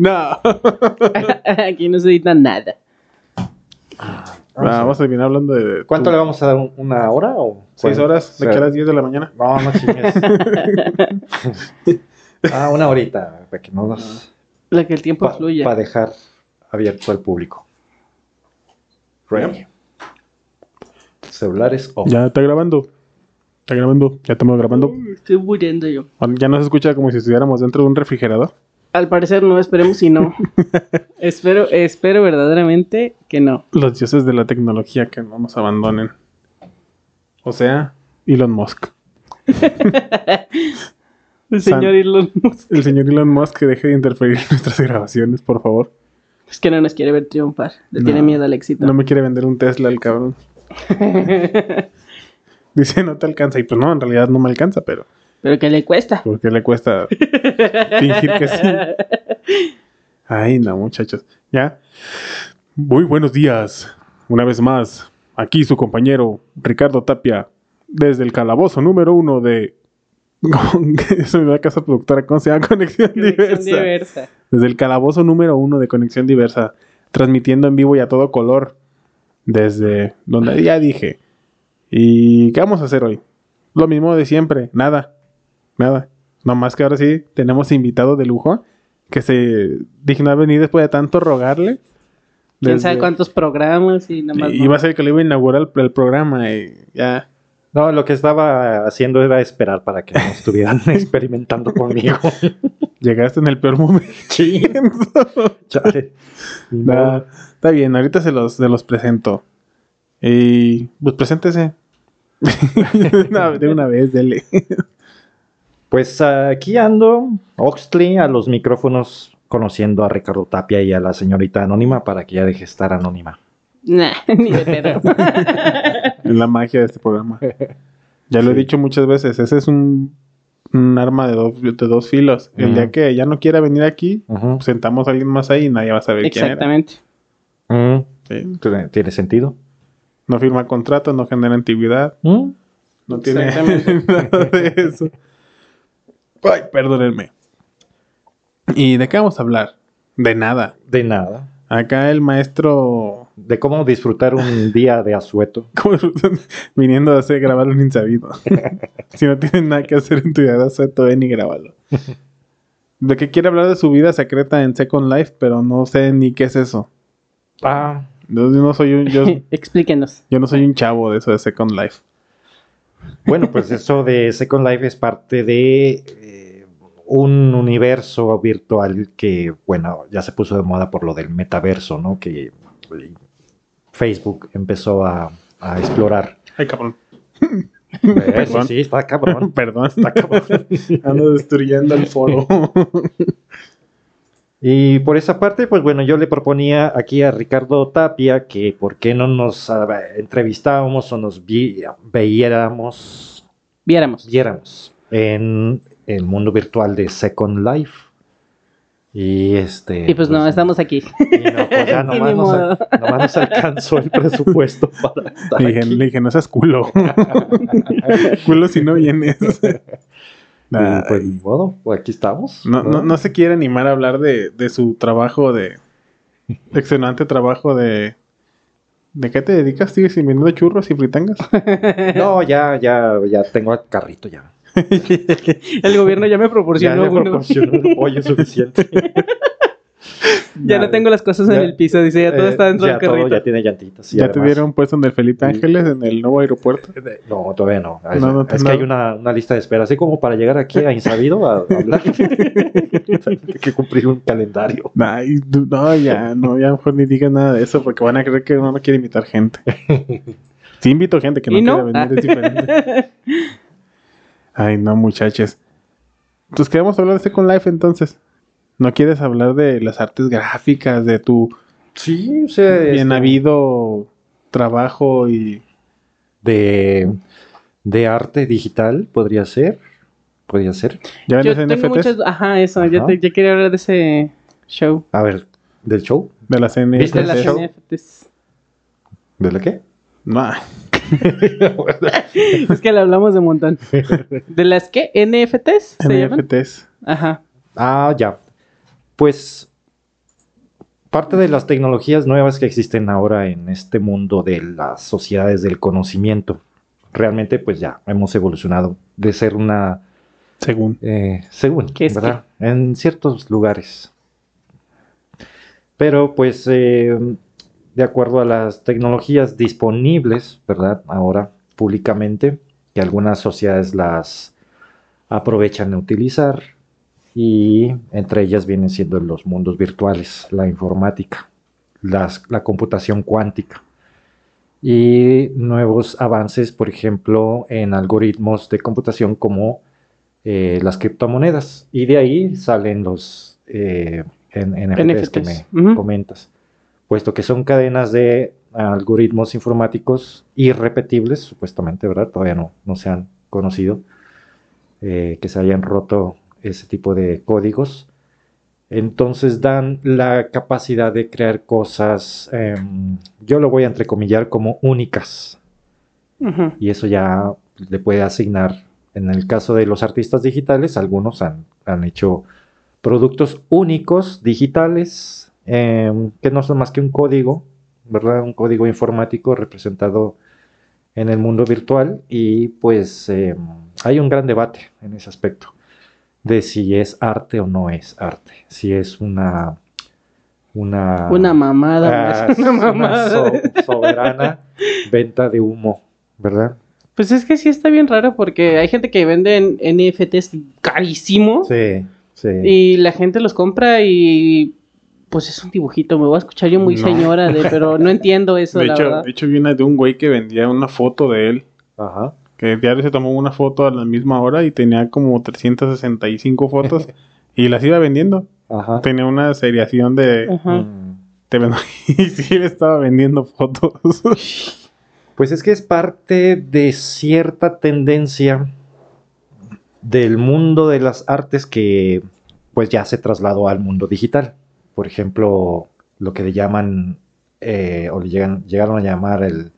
No. Aquí no se edita nada. Ah, vamos a terminar hablando de. ¿Cuánto le vamos a dar? ¿Un- ¿Una hora o? ¿Seis cuál? horas? ¿De O que sea, a las 10 de la mañana? No, no chingues. ah, una horita, para que no nos... La que el tiempo Para fluya. dejar abierto al público. Ready. Celulares off. Ya está grabando. Está grabando. Ya estamos grabando. Estoy muriendo yo. Ya no se escucha como si estuviéramos dentro de un refrigerador. Al parecer no, esperemos si no. espero, espero verdaderamente que no. Los dioses de la tecnología que no nos abandonen. O sea, Elon Musk. El San- señor Elon Musk. El señor Elon Musk que deje de interferir en nuestras grabaciones, por favor. Es que no nos quiere ver triunfar. Le No. tiene miedo al éxito. No me quiere vender un Tesla el cabrón. Dice, no te alcanza. Y pues no, en realidad no me alcanza, pero Pero que le cuesta. porque le cuesta fingir que sí. Ay, no, muchachos. Ya. Muy buenos días. Una vez más, aquí su compañero Ricardo Tapia, desde el calabozo número uno de. Eso me da casa productora, ¿cómo se llama? Conexión, Conexión diversa. diversa. Desde el calabozo número uno de Conexión Diversa, transmitiendo en vivo y a todo color. Desde donde ya dije. ¿Y qué vamos a hacer hoy? Lo mismo de siempre, nada. Nada. No más que ahora sí tenemos invitado de lujo que se dignó a venir después de tanto rogarle. Quién Desde- sabe cuántos programas y nada más. y Iba a ser que le iba a inaugurar el, el programa y ya. No, lo que estaba haciendo era esperar para que no estuvieran experimentando conmigo. Llegaste en el peor momento. Sí. Chale. Modo. está bien, ahorita se los, se los presento. Y pues preséntese. de, una, de una vez, dele. Pues aquí ando, Oxley, a los micrófonos, conociendo a Ricardo Tapia y a la señorita anónima para que ya deje estar anónima. Nah, ni de pedo. Es la magia de este programa. Ya lo he dicho muchas veces, ese es un, un arma de dos, de dos filos. El día que ella no quiera venir aquí, Ujú. sentamos a alguien más ahí y nadie va a saber quién era. Exactamente. Sí. ¿tiene- ¿Tiene sentido? No firma contrato, no genera antigüedad, Mm, no tiene nada de eso. Ay, perdónenme. ¿Y de qué vamos a hablar? De nada. De nada. Acá el maestro De cómo disfrutar un día de asueto. viniendo a hacer grabar un insabido. si no tienen nada que hacer en tu vida, suelto, ven y grábalo. De que quiere hablar de su vida secreta en Second Life, pero no sé ni qué es eso. Ah, Yo no soy un, yo, Explíquenos. yo no soy un chavo de eso de Second Life. Bueno, pues eso de Second Life es parte de eh, un universo virtual que, bueno, ya se puso de moda por lo del metaverso, ¿no? Que eh, Facebook empezó a, a explorar. Ay, cabrón. Eh, sí, sí, está cabrón. Perdón, está cabrón. Ando destruyendo el foro. Y por esa parte, pues bueno, yo le proponía aquí a Ricardo Tapia que por qué no nos ah, entrevistábamos o nos vi- veíamos, Viéramos. viéramos en el mundo virtual de Second Life. Y este. Y pues no, estamos aquí. y no, pues ya nomás, nos, nomás nos alcanzó el presupuesto para estar Le dije, aquí. le dije, no seas culo. culo si no vienes. Nah, pues ni modo, pues aquí estamos. no, no, no se quiere animar a hablar de, de su trabajo de. Excelente trabajo de. ¿De qué te dedicas? ¿Sigues vendiendo churros y fritangas? No, ya, ya, ya tengo el carrito ya. El gobierno ya me Ya proporcionó uno. proporcionó el pollo suficiente. Ya no tengo las cosas en Ya- el piso, dice, ya todo Eh, está dentro ya del carrito. todo ya tiene llantitas. ¿Ya además- dieron puesto en el Felipe Ángeles, en el nuevo aeropuerto? No, todavía no. Es, No, no, es no. que hay una, una lista de espera. Así como para llegar aquí a Insabido a, a hablar. hay que cumplir un calendario. Ay, no, ya, no, ya mejor ni digas nada de eso porque van a creer que uno no quiere invitar gente. Sí invito gente que no ¿Y quiere no? venir, es diferente. Ay, no, muchachos. Entonces, ¿qué vamos a hablar de Second Life entonces? ¿No quieres hablar de las artes gráficas, de tu Sí, o sea, bien este, habido trabajo y... de, de arte digital podría ser. Podría ser. ¿Ya Yo tengo NFTs? muchas... Ajá, eso. Ya, Ajá. te- ya quería hablar de ese show. A ver, ¿del show? De las De ¿Viste las? NFTs. ¿De la qué? No, Es que le hablamos de un montón. ¿De las qué? ¿NFTs? ¿Se llaman? NFTs. Ajá. ah, ya. Pues parte de las tecnologías nuevas que existen ahora en este mundo de las sociedades del conocimiento, realmente pues ya hemos evolucionado de ser una, Según. eh, según, ¿Qué es ¿verdad? En ciertos lugares. Pero pues eh, de acuerdo a las tecnologías disponibles, ¿verdad? Ahora públicamente, que algunas sociedades las aprovechan de utilizar y entre ellas vienen siendo los mundos virtuales, la informática, las- la computación cuántica y nuevos avances, por ejemplo, en algoritmos de computación como eh, las criptomonedas. Y de ahí salen los eh, en- NFTs que me comentas, puesto que son cadenas de algoritmos informáticos irrepetibles, supuestamente, ¿verdad? Todavía no, no se han conocido eh, que se hayan roto ese tipo de códigos. Entonces dan la capacidad de crear cosas, em, yo lo voy a entrecomillar como únicas, y eso ya le puede asignar, en el caso de los artistas digitales, algunos han, han hecho productos únicos digitales, em, que no son más que un código, ¿verdad? Un código informático representado en el mundo virtual y pues em, hay un gran debate en ese aspecto de si es arte o no es arte, si es una... Una, Una mamada. Ah, una una mamada. so- soberana venta de humo, ¿verdad? Pues es que sí está bien raro porque hay gente que vende en NFTs carísimo Sí, sí. y la gente los compra y pues es un dibujito. Me voy a escuchar yo muy No. señora, de, pero no entiendo eso, De la hecho, verdad. de hecho, vi una de un güey que vendía una foto de él. Ajá. Que diario se tomó una foto a la misma hora y tenía como 365 fotos y las iba vendiendo. Ajá. Tenía una seriación de. Ajá. Vendo- y sí estaba vendiendo fotos. Pues es que es parte de cierta tendencia del mundo de las artes que pues ya se trasladó al mundo digital. Por ejemplo, lo que le llaman eh, o le llegan, llegaron a llamar el,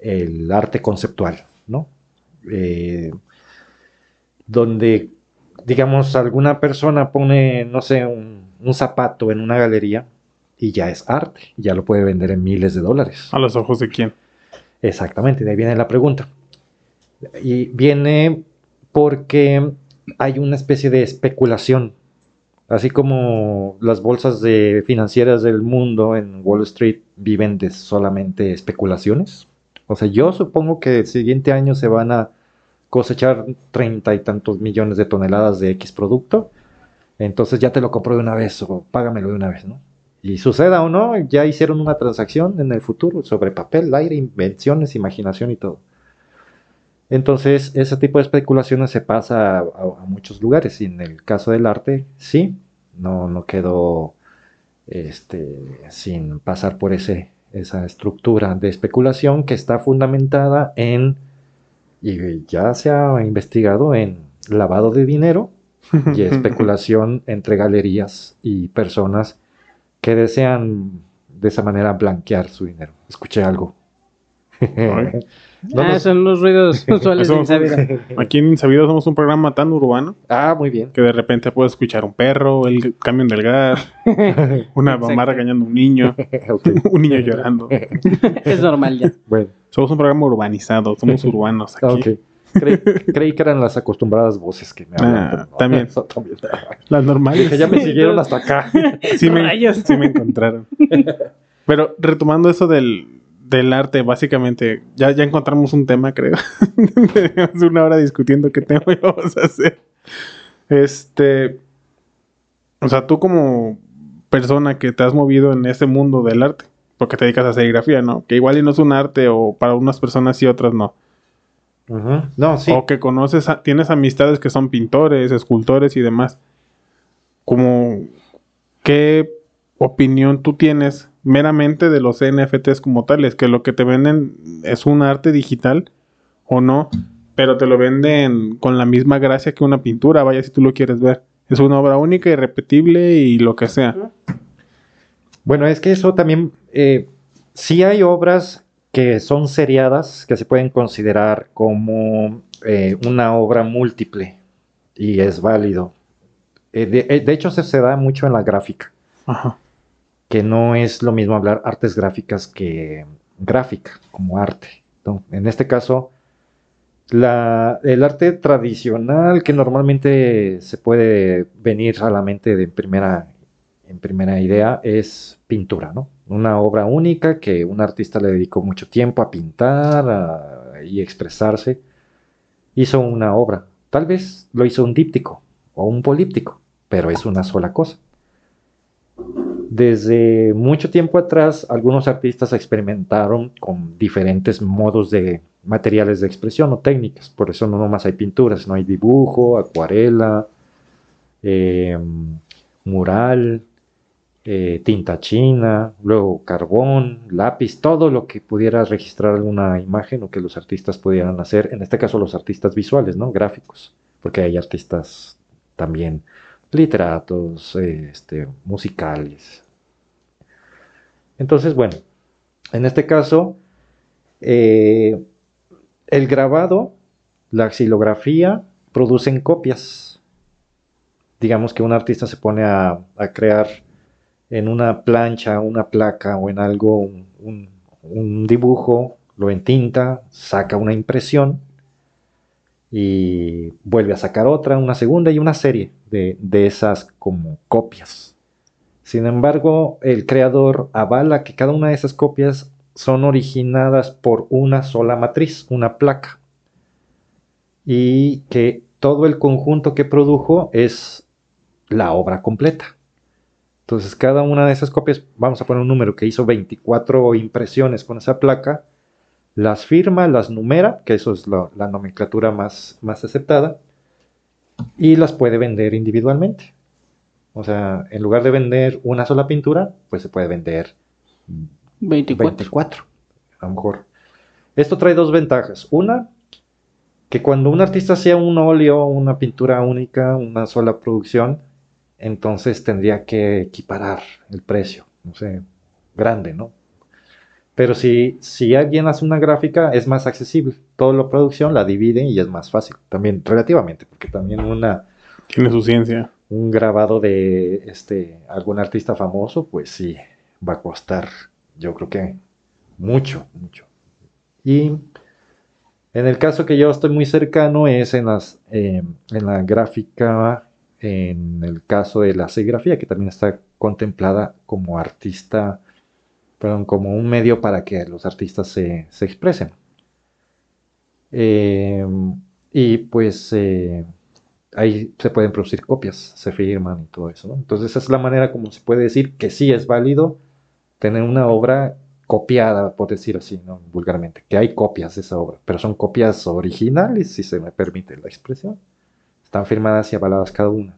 el arte conceptual, ¿no? Eh, donde, digamos, alguna persona pone, no sé, un, un zapato en una galería y ya es arte, ya lo puede vender en miles de dólares. a los ojos de quién. Exactamente, de ahí viene la pregunta. Y viene porque hay una especie de especulación. Así como las bolsas de financieras del mundo en Wall Street viven de solamente especulaciones. O sea, yo supongo que el siguiente año se van a cosechar treinta y tantos millones de toneladas de X producto. Entonces ya te lo compro de una vez o págamelo de una vez, ¿no? Y suceda o no, ya hicieron una transacción en el futuro sobre papel, aire, invenciones, imaginación y todo. Entonces, ese tipo de especulaciones se pasa a, a- muchos lugares. Y en el caso del arte, sí, no, no quedó este, sin pasar por ese, esa estructura de especulación que está fundamentada en, y ya se ha investigado en lavado de dinero y especulación entre galerías y personas que desean de esa manera blanquear su dinero. Escuché algo. No ah, nos- son los ruidos usuales de un- Insabido. Aquí en Insabido somos un programa tan urbano Ah, muy bien. que de repente puedes escuchar un perro, el camión del gas, una mamá regañando a un niño, un niño llorando. Es normal ya. Bueno, Somos un programa urbanizado, somos urbanos aquí. ok. Creí, creí que eran las acostumbradas voces que me hablan. Ah, no, también. eso también. Las normales. Dije, ya me siguieron hasta acá. sí, me, sí me encontraron. Pero retomando eso del, del arte, básicamente, ya, ya encontramos un tema, creo. Tenemos una hora discutiendo qué tema íbamos a hacer. Este. O sea, tú como persona que te has movido en ese mundo del arte, porque te dedicas a serigrafía, ¿no? Que igual y no es un arte, o para unas personas y otras no. No, sí. O que conoces, a- tienes amistades que son pintores, escultores y demás. Como, ¿qué opinión tú tienes meramente de los NFTs como tales? Que lo que te venden es un arte digital o no, pero te lo venden con la misma gracia que una pintura, vaya si tú lo quieres ver. Es una obra única, irrepetible y lo que sea. Bueno, es que eso también, eh, sí hay obras que son seriadas, que se pueden considerar como eh, una obra múltiple y es válido. Eh, de, eh, de hecho, se, se da mucho en la gráfica. Ajá. Que no es lo mismo hablar artes gráficas que gráfica como arte. En este caso, el arte tradicional que normalmente se puede venir a la mente de primera, en primera idea es pintura, ¿no? Una obra única que un artista le dedicó mucho tiempo a pintar y expresarse. Hizo una obra. Tal vez lo hizo un díptico o un políptico, pero es una sola cosa. Desde mucho tiempo atrás, algunos artistas experimentaron con diferentes modos de materiales de expresión o técnicas. Por eso no nomás hay pinturas, no hay dibujo, acuarela, eh, mural, eh, tinta china, luego carbón, lápiz, todo lo que pudiera registrar alguna imagen o que los artistas pudieran hacer. En este caso, los artistas visuales, ¿no? Gráficos, porque hay artistas también literatos, este, musicales. Entonces, bueno, en este caso, eh, el grabado, la xilografía, producen copias. Digamos que un artista se pone a, crear en una plancha, una placa o en algo un dibujo, lo entinta, saca una impresión y vuelve a sacar otra, una segunda y una serie de, esas como copias. Sin embargo, el creador avala que cada una de esas copias son originadas por una sola matriz, una placa, y que todo el conjunto que produjo es la obra completa. Entonces, cada una de esas copias, vamos a poner un número que hizo 24 impresiones con esa placa, las firma, las numera, que eso es la, la nomenclatura más, más aceptada, y las puede vender individualmente. O sea, en lugar de vender una sola pintura, pues se puede vender 24. 24, a lo mejor. Esto trae dos ventajas. Una, que cuando un artista hacía un óleo, una pintura única, una sola producción, entonces tendría que equiparar el precio, no sé, grande, ¿no? Pero si, si alguien hace una gráfica, es más accesible. Toda la producción la divide y es más fácil. También relativamente, porque también una, Tiene su ciencia. un grabado de este algún artista famoso, pues sí, va a costar, yo creo que mucho, mucho. Y en el caso que yo estoy muy cercano es en las eh, en la gráfica, en el caso de la serigrafía, que también está contemplada como artista, perdón, como un medio para que los artistas se, se expresen. Eh, y pues eh, ahí se pueden producir copias, se firman y todo eso, ¿no? Entonces esa es la manera como se puede decir que sí es válido tener una obra copiada, por decir así, ¿no? Vulgarmente, que hay copias de esa obra, pero son copias originales, si se me permite la expresión. Están firmadas y avaladas cada una.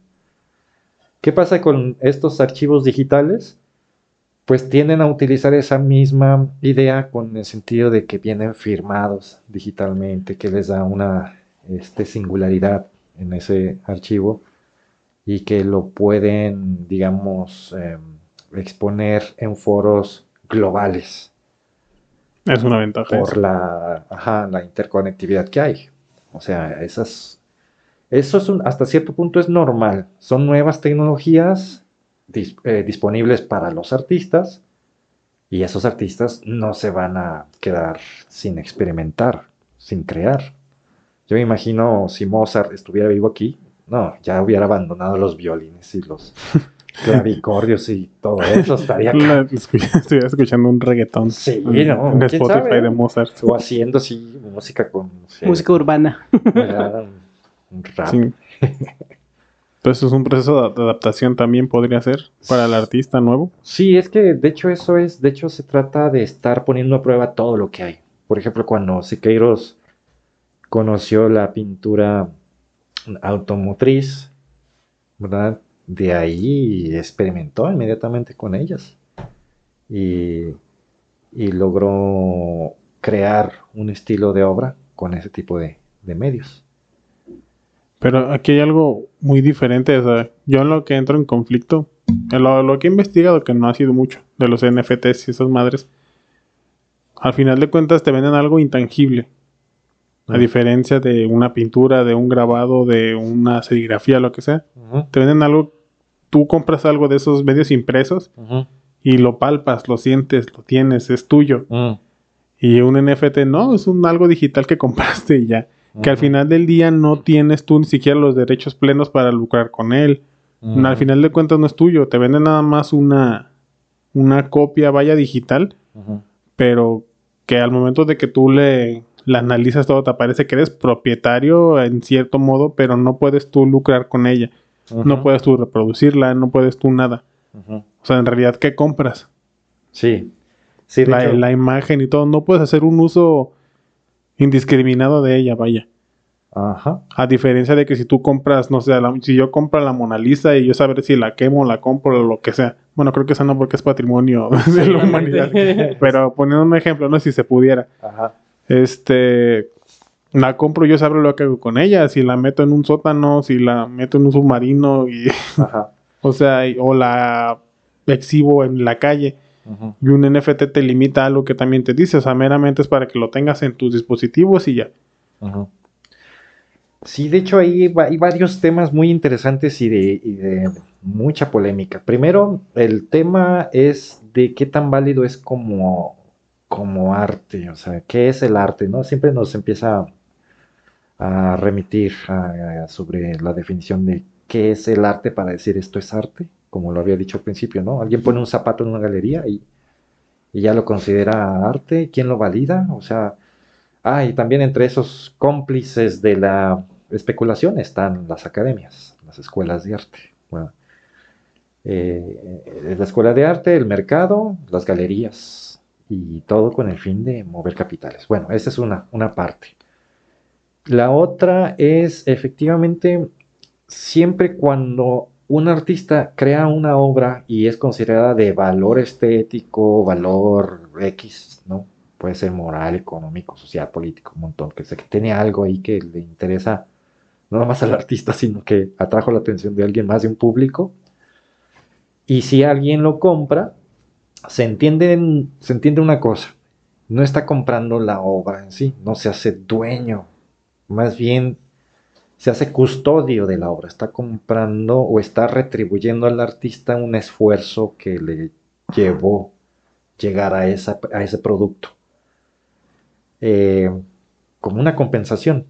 ¿Qué pasa con estos archivos digitales? Pues tienden a utilizar esa misma idea con el sentido de que vienen firmados digitalmente, que les da una este, singularidad en ese archivo y que lo pueden, digamos, em, exponer en foros globales Es una ventaja. por la, ajá, la interconectividad que hay. O sea, esas, eso es un- hasta cierto punto es normal. Son nuevas tecnologías dis- eh, disponibles para los artistas y esos artistas no se van a quedar sin experimentar, sin crear. Yo me imagino si Mozart estuviera vivo aquí, no, ya hubiera abandonado los violines y los clavicordios y todo eso estaría La- Estoy escuchando un reggaetón. Sí, en- no, en ¿quién Spotify sabe? de Mozart. o haciendo así música con no sé, Música urbana. un rap. Sí. Entonces es un proceso de adaptación también podría ser para el artista nuevo. Sí, es que de hecho eso es, de hecho se trata de estar poniendo a prueba todo lo que hay. Por ejemplo, cuando Siqueiros conoció la pintura automotriz, ¿verdad? De ahí experimentó inmediatamente con ellas y, y logró crear un estilo de obra con ese tipo de, de medios. Pero aquí hay algo muy diferente. o sea, yo en lo que entro en conflicto, en lo, lo que he investigado, que no ha sido mucho, de los NFTs y esas madres, al final de cuentas te venden algo intangible. A diferencia de una pintura, de un grabado, de una serigrafía, lo que sea. Te venden algo, tú compras algo de esos medios impresos y lo palpas, lo sientes, lo tienes, es tuyo. Y un NFT no, es un algo digital que compraste y ya. Que al final del día no tienes tú ni siquiera los derechos plenos para lucrar con él. Al final de cuentas no es tuyo, te venden nada más una, una copia, vaya digital, pero que al momento de que tú le la analizas todo, te parece que eres propietario en cierto modo, pero no puedes tú lucrar con ella. No puedes tú reproducirla, no puedes tú nada. O sea, en realidad, ¿qué compras? Sí. Sí, La, la imagen y todo. No puedes hacer un uso indiscriminado de ella, vaya. Ajá. A diferencia de que si tú compras, no sé, la- si yo compro la Mona Lisa y yo saber si la quemo, la compro o lo que sea. Bueno, creo que esa no porque es patrimonio de la humanidad. Pero poniendo un ejemplo, no si se pudiera. Ajá. Este, la compro, yo sabré lo que hago con ella. Si la meto en un sótano, si la meto en un submarino, y, Ajá. o sea, o la exhibo en la calle. Y un NFT te limita a algo que también te dice. O sea, meramente es para que lo tengas en tus dispositivos y ya. Sí, de hecho va- hay varios temas muy interesantes y de, mucha polémica. Primero, el tema es de qué tan válido es como, como arte, o sea, qué es el arte, ¿no? Siempre nos empieza a remitir sobre la definición de qué es el arte para decir esto es arte, como lo había dicho al principio, ¿no? Alguien pone un zapato en una galería y, y ya lo considera arte, ¿quién lo valida? O sea, Ah, y también entre esos cómplices de la especulación están las academias, las escuelas de arte. Bueno, eh, eh, la escuela de arte, el mercado, las galerías y todo con el fin de mover capitales. Bueno, esa es una, una parte. La otra es efectivamente siempre cuando un artista crea una obra y es considerada de valor estético, valor X, ¿no? Puede ser moral, económico, social, político, un montón, que sé que tiene algo ahí que le interesa no nomás al artista, sino que atrajo la atención de alguien más, de un público. Y si alguien lo compra, se entiende, se entiende una cosa, no está comprando la obra en sí, no se hace dueño, más bien se hace custodio de la obra, está comprando o está retribuyendo al artista un esfuerzo que le llevó llegar a, esa, a ese producto. Eh, como una compensación,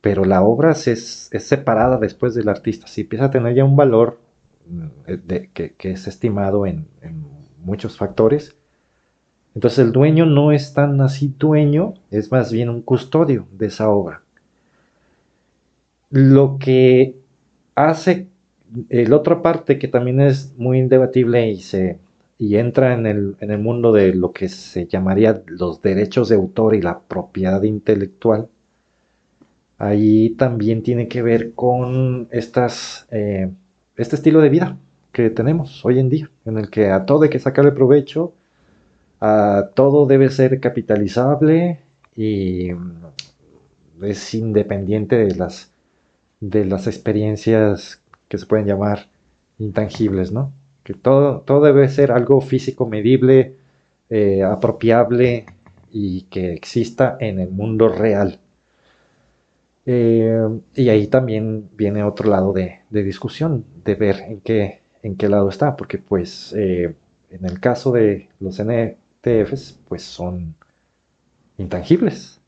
pero la obra se es, es, separada después del artista. Si empieza a tener ya un valor mm, de, que, que, es estimado en, en, muchos factores, entonces el dueño no es tan así dueño, es más bien un custodio de esa obra. Lo que hace la otra parte que también es muy indebatible y se y entra en el, en el, mundo de lo que se llamaría los derechos de autor y la propiedad intelectual, ahí también tiene que ver con estas, eh, este estilo de vida que tenemos hoy en día, en el que a todo hay que sacarle provecho, a todo debe ser capitalizable y es independiente de las, de las experiencias que se pueden llamar intangibles, ¿no? que todo, todo debe ser algo físico, medible, eh, apropiable y que exista en el mundo real. Eh, y ahí también viene otro lado de, de, discusión, de ver en qué, en qué lado está, porque pues eh, en el caso de los NTFs, pues son intangibles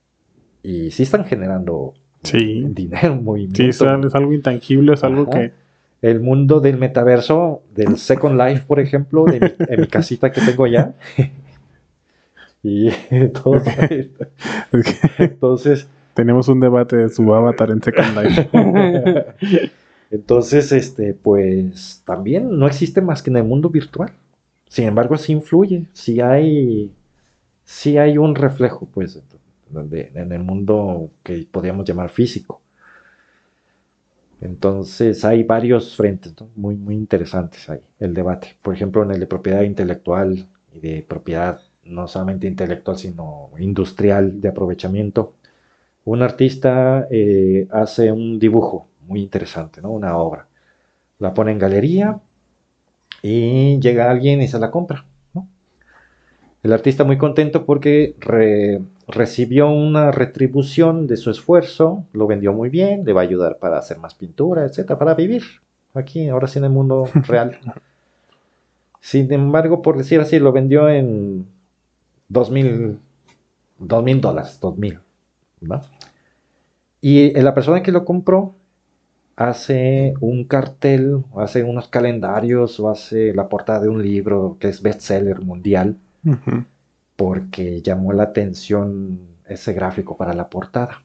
y sí están generando sí. dinero, movimiento. Sí, es, es algo intangible, es algo Ajá. que el mundo del metaverso, del Second Life, por ejemplo, de mi, en mi casita que tengo ya. y entonces, entonces, tenemos un debate de su avatar en Second Life. entonces, este, pues también no existe más que en el mundo virtual. Sin embargo, sí influye, sí hay, sí hay un reflejo, pues, de, en el mundo que podríamos llamar físico. Entonces hay varios frentes ¿no? muy, muy interesantes ahí, el debate. Por ejemplo, en el de propiedad intelectual y de propiedad no solamente intelectual, sino industrial de aprovechamiento. Un artista eh, hace un dibujo muy interesante, ¿no? una obra. La pone en galería y llega alguien y se la compra. ¿no? El artista muy contento porque re, recibió una retribución de su esfuerzo, lo vendió muy bien, le va a ayudar para hacer más pintura, etcétera, para vivir aquí, ahora sí en el mundo real. Sin embargo, por decir así, lo vendió en dos mil, dos mil dólares, dos mil, ¿va? Y la persona que lo compró hace un cartel, hace unos calendarios, o hace la portada de un libro que es bestseller mundial, Ujú. Porque llamó la atención ese gráfico para la portada.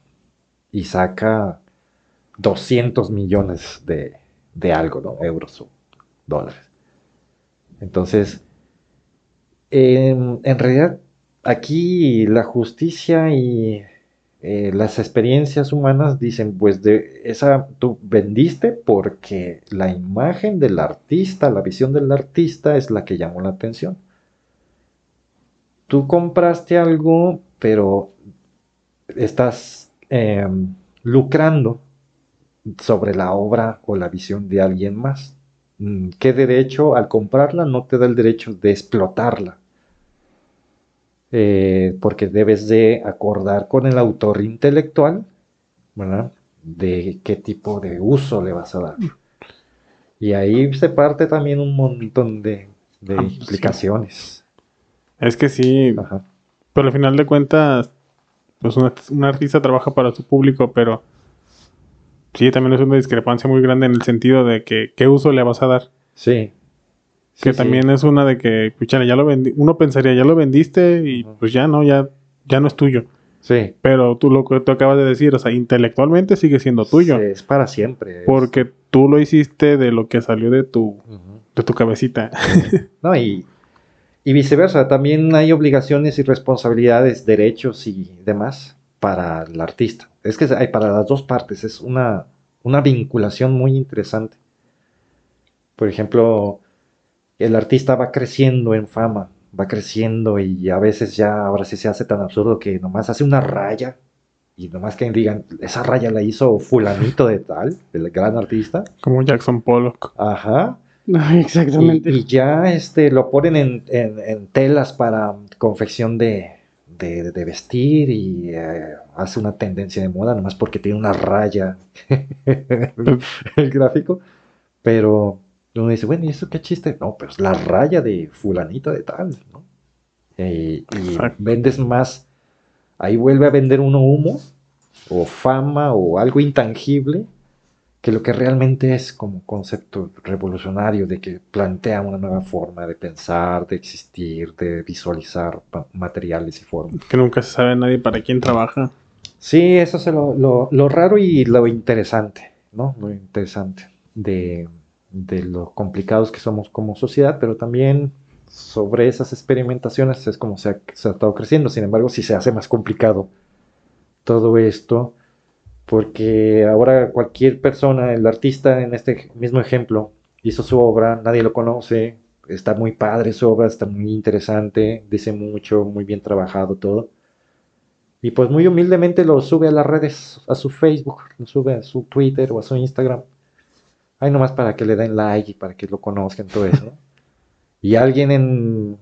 Y saca 200 millones de, de algo, ¿no? Euros o dólares. Entonces, en, en realidad, aquí la justicia y eh, las experiencias humanas dicen, pues de esa tú vendiste porque la imagen del artista, la visión del artista es la que llamó la atención. Tú compraste algo, pero estás eh, lucrando sobre la obra o la visión de alguien más. Mm, ¿Qué derecho al comprarla no te da el derecho de explotarla? Eh, porque debes de acordar con el autor intelectual, ¿verdad? De qué tipo de uso le vas a dar. Y ahí se parte también un montón de, de Ah, sí. Es que sí, Ajá. pero al final de cuentas, pues un, un artista trabaja para su público, pero sí, también es una discrepancia muy grande en el sentido de que qué uso le vas a dar. Sí. Que Sí, también es una de que, puchale, ya lo vendi uno pensaría, ya lo vendiste y pues ya no, ya, ya no es tuyo. Sí. Pero tú lo que tú acabas de decir, o sea, intelectualmente sigue siendo tuyo. Sí, es para siempre. es- Porque tú lo hiciste de lo que salió de tu, de tu cabecita. No, y, y viceversa, también hay obligaciones y responsabilidades, derechos y demás para el artista. Es que hay para las dos partes, es una, una vinculación muy interesante. Por ejemplo, el artista va creciendo en fama, va creciendo y a veces ya ahora sí se hace tan absurdo que nomás hace una raya y nomás que digan, esa raya la hizo fulanito de tal, el gran artista. Como Jackson Pollock. Ajá. Exactamente. Y, y ya este, lo ponen en, en- en telas para confección de, de- de vestir y eh, hace una tendencia de moda, nomás porque tiene una raya el gráfico. Pero uno dice, bueno, ¿y eso qué chiste? No, pero es la raya de fulanito de tal, ¿no? Y, y vendes más, ahí vuelve a vender uno humo o fama o algo intangible que lo que realmente es como concepto revolucionario de que plantea una nueva forma de pensar, de existir, de visualizar materiales y formas. Que nunca se sabe nadie para quién trabaja. Sí, eso es lo, lo- lo raro y lo interesante, ¿no? Lo interesante de, de lo complicados que somos como sociedad, pero también sobre esas experimentaciones es como se ha, se ha estado creciendo. Sin embargo, sí se hace más complicado todo esto, porque ahora cualquier persona, el artista en este mismo ejemplo, hizo su obra, nadie lo conoce, está muy padre su obra, está muy interesante, dice mucho, muy bien trabajado todo. Y pues muy humildemente lo sube a las redes, a su Facebook, lo sube a su Twitter o a su Instagram. Ahí nomás para que le den like y para que lo conozcan, todo eso, ¿no? Y alguien en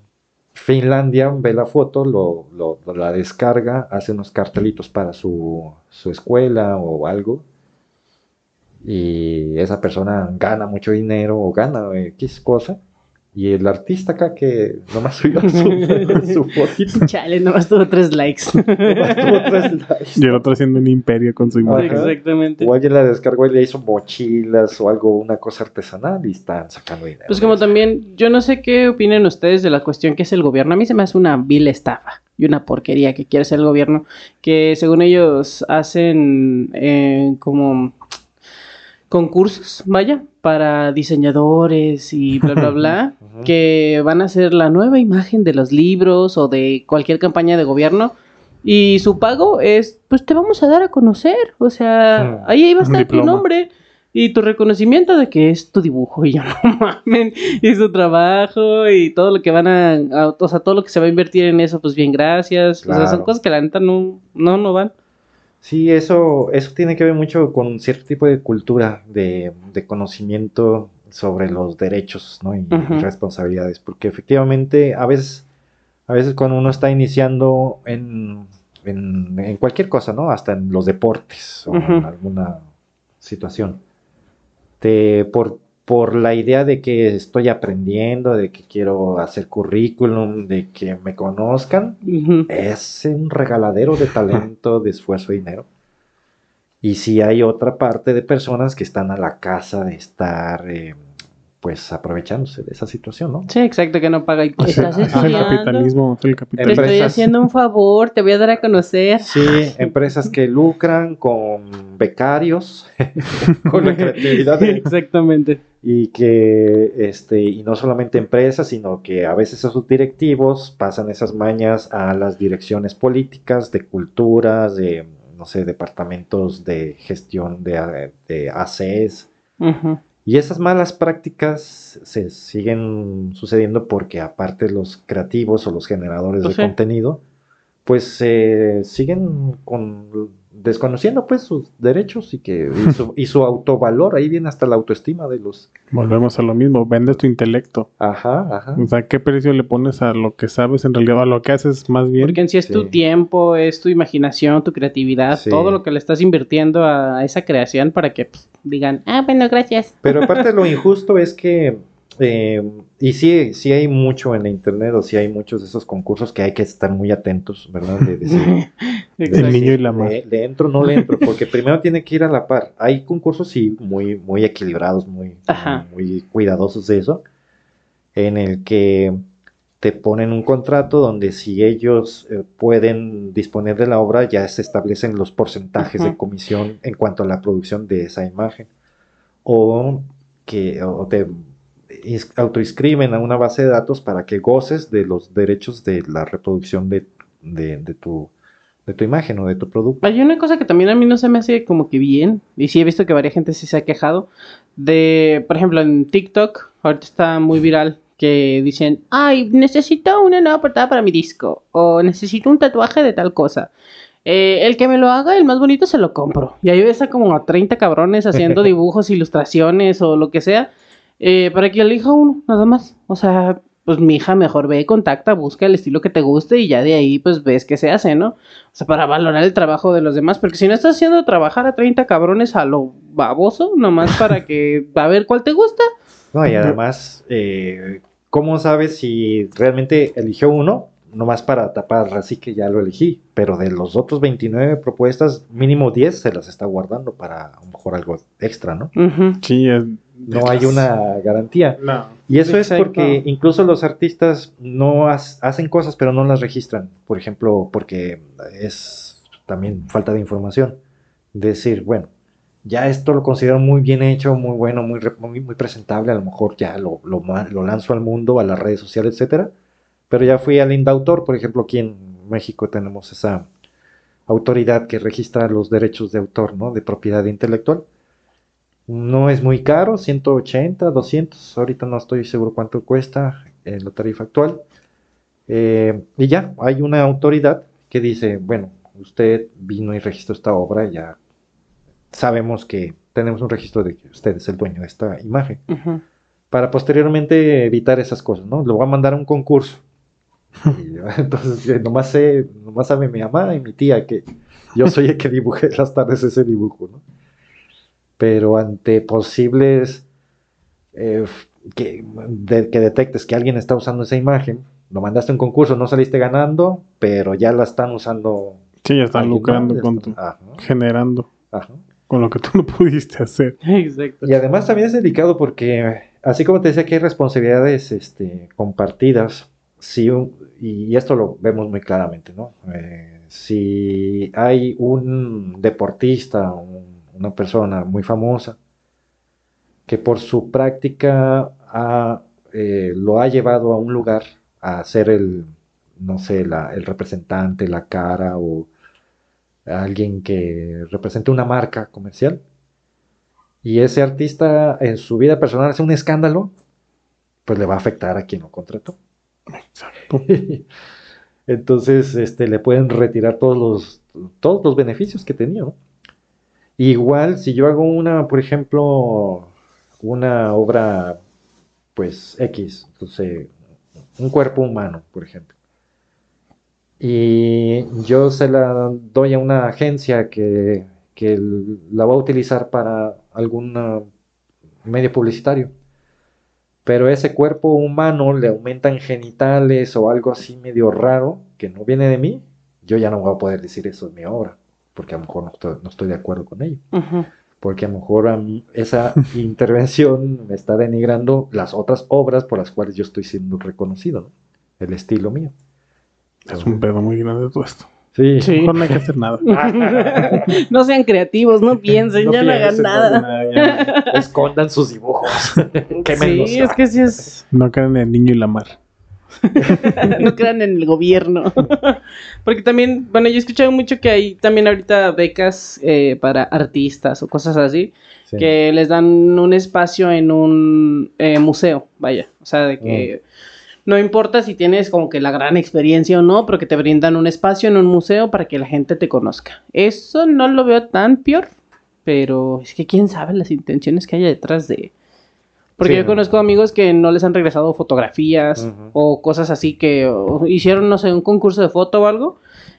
Finlandia ve la foto, lo, lo- la descarga, hace unos cartelitos para su, su escuela o algo. Y esa persona gana mucho dinero o gana X cosa. Y el artista acá que nomás subió su, su fotito. Chale, nomás tuvo tres likes. nomás tuvo tres likes. Y el otro haciendo un imperio con su imagen. Ajá. Exactamente. O alguien la descargó y le hizo mochilas o algo, una cosa artesanal y están sacando dinero. Pues como también, yo no sé qué opinan ustedes de la cuestión que es el gobierno. A mí se me hace una vil estafa y una porquería que quiere hacer el gobierno, que según ellos hacen eh, como concursos, vaya, para diseñadores y bla, bla, bla, que van a ser la nueva imagen de los libros o de cualquier campaña de gobierno. Y su pago es, pues te vamos a dar a conocer. O sea, Hmm. ahí, ahí va a estar tu nombre y tu reconocimiento de que es tu dibujo. Y yo no mamen, y su trabajo y todo lo que van a, a- o sea, todo lo que se va a invertir en eso, pues bien, gracias. O sea, son cosas que la neta no, no, no van. Sí, eso, eso tiene que ver mucho con cierto tipo de cultura, de, de conocimiento sobre los derechos, ¿no? y, responsabilidades, porque efectivamente a veces, a veces cuando uno está iniciando en, en, en cualquier cosa, ¿no? Hasta en los deportes o en alguna situación, te, por, por la idea de que estoy aprendiendo, de que quiero hacer currículum, de que me conozcan, es un regaladero de talento, de esfuerzo y dinero. Y si hay otra parte de personas que están a la casa de estar, eh, pues, aprovechándose de esa situación, ¿no? Sí, exacto, que no paga. y- Es el, ¿Estás es el capitalismo, Te estoy haciendo un favor, te voy a dar a conocer. Sí, empresas que lucran con becarios, con la creatividad de- Exactamente. Y que este y no solamente empresas sino que a veces esos directivos pasan esas mañas a las direcciones políticas de culturas de no sé departamentos de gestión de, de ACES Ujú. y esas malas prácticas se siguen sucediendo porque aparte los creativos o los generadores Pues de sí. contenido pues eh, siguen con desconociendo pues sus derechos y que y su, y su autovalor ahí viene hasta la autoestima de los Volvemos a lo mismo, vendes tu intelecto. Ajá, ajá. O sea, ¿qué precio le pones a lo que sabes en realidad, a lo que haces más bien? Porque en sí es tu tiempo, es tu imaginación, tu creatividad, Sí. todo lo que le estás invirtiendo a esa creación para que pues, digan, ah, bueno, gracias. Pero aparte lo injusto es que, eh, y sí, sí hay mucho en la internet, o sí hay muchos de esos concursos que hay que estar muy atentos, ¿verdad? De decir, de El niño y la mar. ¿Le, le entro o no le entro? Porque primero tiene que ir a la par. Hay concursos, sí, muy, muy equilibrados, muy, muy cuidadosos de eso, en el que te ponen un contrato donde si ellos eh, pueden disponer de la obra, ya se establecen los porcentajes de comisión en cuanto a la producción de esa imagen. O que o te autoinscriben a una base de datos para que goces de los derechos de la reproducción de, de- de tu, de tu imagen o de tu producto. Hay una cosa que también a mí no se me hace como que bien, y sí he visto que varias gente sí se ha quejado, de, por ejemplo, en TikTok, ahorita está muy viral, que dicen, ay, necesito una nueva portada para mi disco, o necesito un tatuaje de tal cosa. Eh, el que me lo haga, el más bonito, se lo compro. Y ahí ves a como a 30 cabrones haciendo dibujos, ilustraciones o lo que sea, eh, para que elija uno, nada más. O sea, pues mi hija mejor ve, contacta, busca el estilo que te guste y ya de ahí pues ves qué se hace, ¿no? O sea, para valorar el trabajo de los demás, porque si no estás haciendo trabajar a 30 cabrones a lo baboso, nomás para que a ver cuál te gusta. No, y además, eh, ¿cómo sabes si realmente eligió uno? Nomás para tapar, así que ya lo elegí. Pero de los otros 29 propuestas, mínimo 10 se las está guardando para a lo mejor algo extra, ¿no? Sí, es- No hay una garantía. No. Y eso es porque incluso los artistas no has- hacen cosas, pero no las registran. Por ejemplo, porque es también falta de información. Decir, bueno, ya esto lo considero muy bien hecho, muy bueno, muy, re- muy, muy presentable. A lo mejor ya lo, lo, lo lanzo al mundo, a las redes sociales, etcétera. Pero ya fui al Indautor, por ejemplo, aquí en México tenemos esa autoridad que registra los derechos de autor, ¿no? De propiedad intelectual. No es muy caro, 180, 200, ahorita no estoy seguro cuánto cuesta en la tarifa actual. Eh, y ya, hay una autoridad que dice, bueno, usted vino y registró esta obra, ya sabemos que tenemos un registro de que usted es el dueño de esta imagen. Para posteriormente evitar esas cosas, ¿no? Lo voy a mandar a un concurso. Y, entonces, eh, nomás, sé, nomás sabe mi mamá y mi tía que yo soy el que dibujé las tardes ese dibujo, ¿no? Pero ante posibles eh, que, de- que detectes que alguien está usando esa imagen, lo mandaste a un concurso, no saliste ganando, pero ya la están usando. Sí, ya están lucrando con tu, ajá, generando ajá. con lo que tú no pudiste hacer. Exacto. Y además también es delicado porque, así como te decía que hay responsabilidades este, compartidas, si un- y esto lo vemos muy claramente, ¿no? Eh, si hay un deportista, un- una persona muy famosa, que por su práctica ha, eh, lo ha llevado a un lugar a ser el, no sé, la- el representante, la cara o alguien que represente una marca comercial, y ese artista en su vida personal hace un escándalo, pues le va a afectar a quien lo contrató. Exacto. Entonces, este, le pueden retirar todos los, todos los beneficios que tenía. ¿no? Igual, si yo hago una, por ejemplo, una obra, pues X, entonces, un cuerpo humano, por ejemplo, y yo se la doy a una agencia que, que la va a utilizar para algún medio publicitario. pero ese cuerpo humano le aumentan genitales o algo así medio raro que no viene de mí, yo ya no voy a poder decir eso es mi obra, porque a lo mejor no estoy, no estoy de acuerdo con ello. Porque a lo mejor a mí esa intervención me está denigrando las otras obras por las cuales yo estoy siendo reconocido, ¿no? El estilo mío. Es un pedo muy grande todo esto. Sí. Sí. Mejor no hay que hacer nada. no sean creativos, no piensen, No ya no hagan nada. Nada, ya Escondan sus dibujos. Quémenlos. Sí, es que sí es. no. No caen en el niño y la mar. no crean en el gobierno. Porque también, bueno, yo he escuchado mucho que hay también ahorita becas eh, para artistas o cosas así, Sí. que les dan un espacio en un eh, museo, vaya. O sea, de que no importa si tienes como que la gran experiencia o no, pero que te brindan un espacio en un museo para que la gente te conozca. Eso no lo veo tan peor, pero es que quién sabe las intenciones que haya detrás de... Porque Sí, yo no. conozco amigos que no les han regresado fotografías o cosas así que o hicieron, no sé, un concurso de foto o algo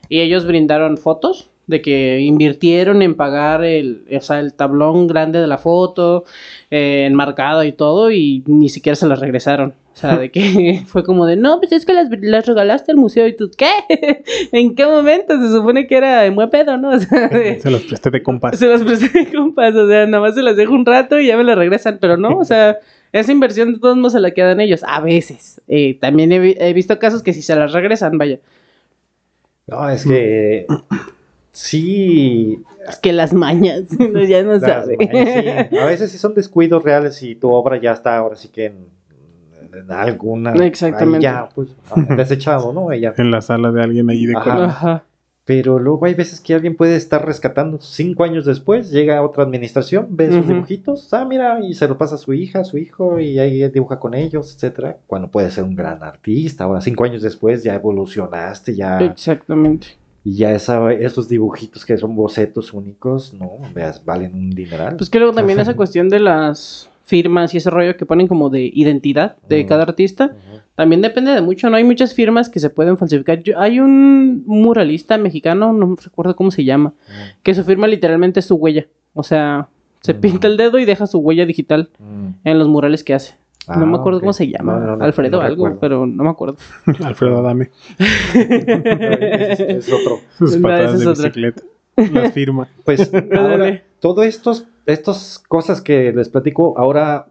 y ellos brindaron fotos de que invirtieron en pagar el, o sea, el tablón grande de la foto, eh, enmarcado y todo y ni siquiera se las regresaron. O sea, de que fue como de, no, pues es que las, las regalaste al museo y tú, ¿qué? ¿En qué momento? Se supone que era en buen pedo, ¿no? O sea, de- Se los presté de compas. se las presté de compas, o sea, nada más se las dejo un rato y ya me las regresan, pero no, o sea, esa inversión de todos modos se la quedan ellos, a veces. Eh, también he, vi- he visto casos que si se las regresan, vaya, No, es que sí, es que las mañas, ya no las sabe. mañas, sí. A veces sí son descuidos reales y tu obra ya está ahora sí que en, en alguna. Exactamente. ahí ya, pues, desechado, ¿no? Ella. En la sala de alguien allí de Ajá. Pero luego hay veces que alguien puede estar rescatando. Cinco años después llega otra administración, ve sus dibujitos, ah, mira, y se lo pasa a su hija, a su hijo, y ahí dibuja con ellos, etcétera. Cuando puede ser un gran artista. Ahora, cinco años después, ya evolucionaste, ya. Exactamente. Y ya esa, esos dibujitos que son bocetos únicos, no, veas, valen un dineral. Pues que luego también esa cuestión de las firmas y ese rollo que ponen como de identidad de cada artista. También depende de mucho, ¿no? Hay muchas firmas que se pueden falsificar. Yo- hay un muralista mexicano, no recuerdo cómo se llama, que su firma literalmente es su huella. O sea, se Mm. pinta el dedo y deja su huella digital Mm. en los murales que hace. Ah, no me acuerdo cómo se llama. No, no, no, Alfredo no algo, recuerdo. pero no me acuerdo. Alfredo Adame. es, es otro. Sus patadas es de otra. bicicleta. Las firma. Pues ahora, todas estos, estas cosas que les platico, ahora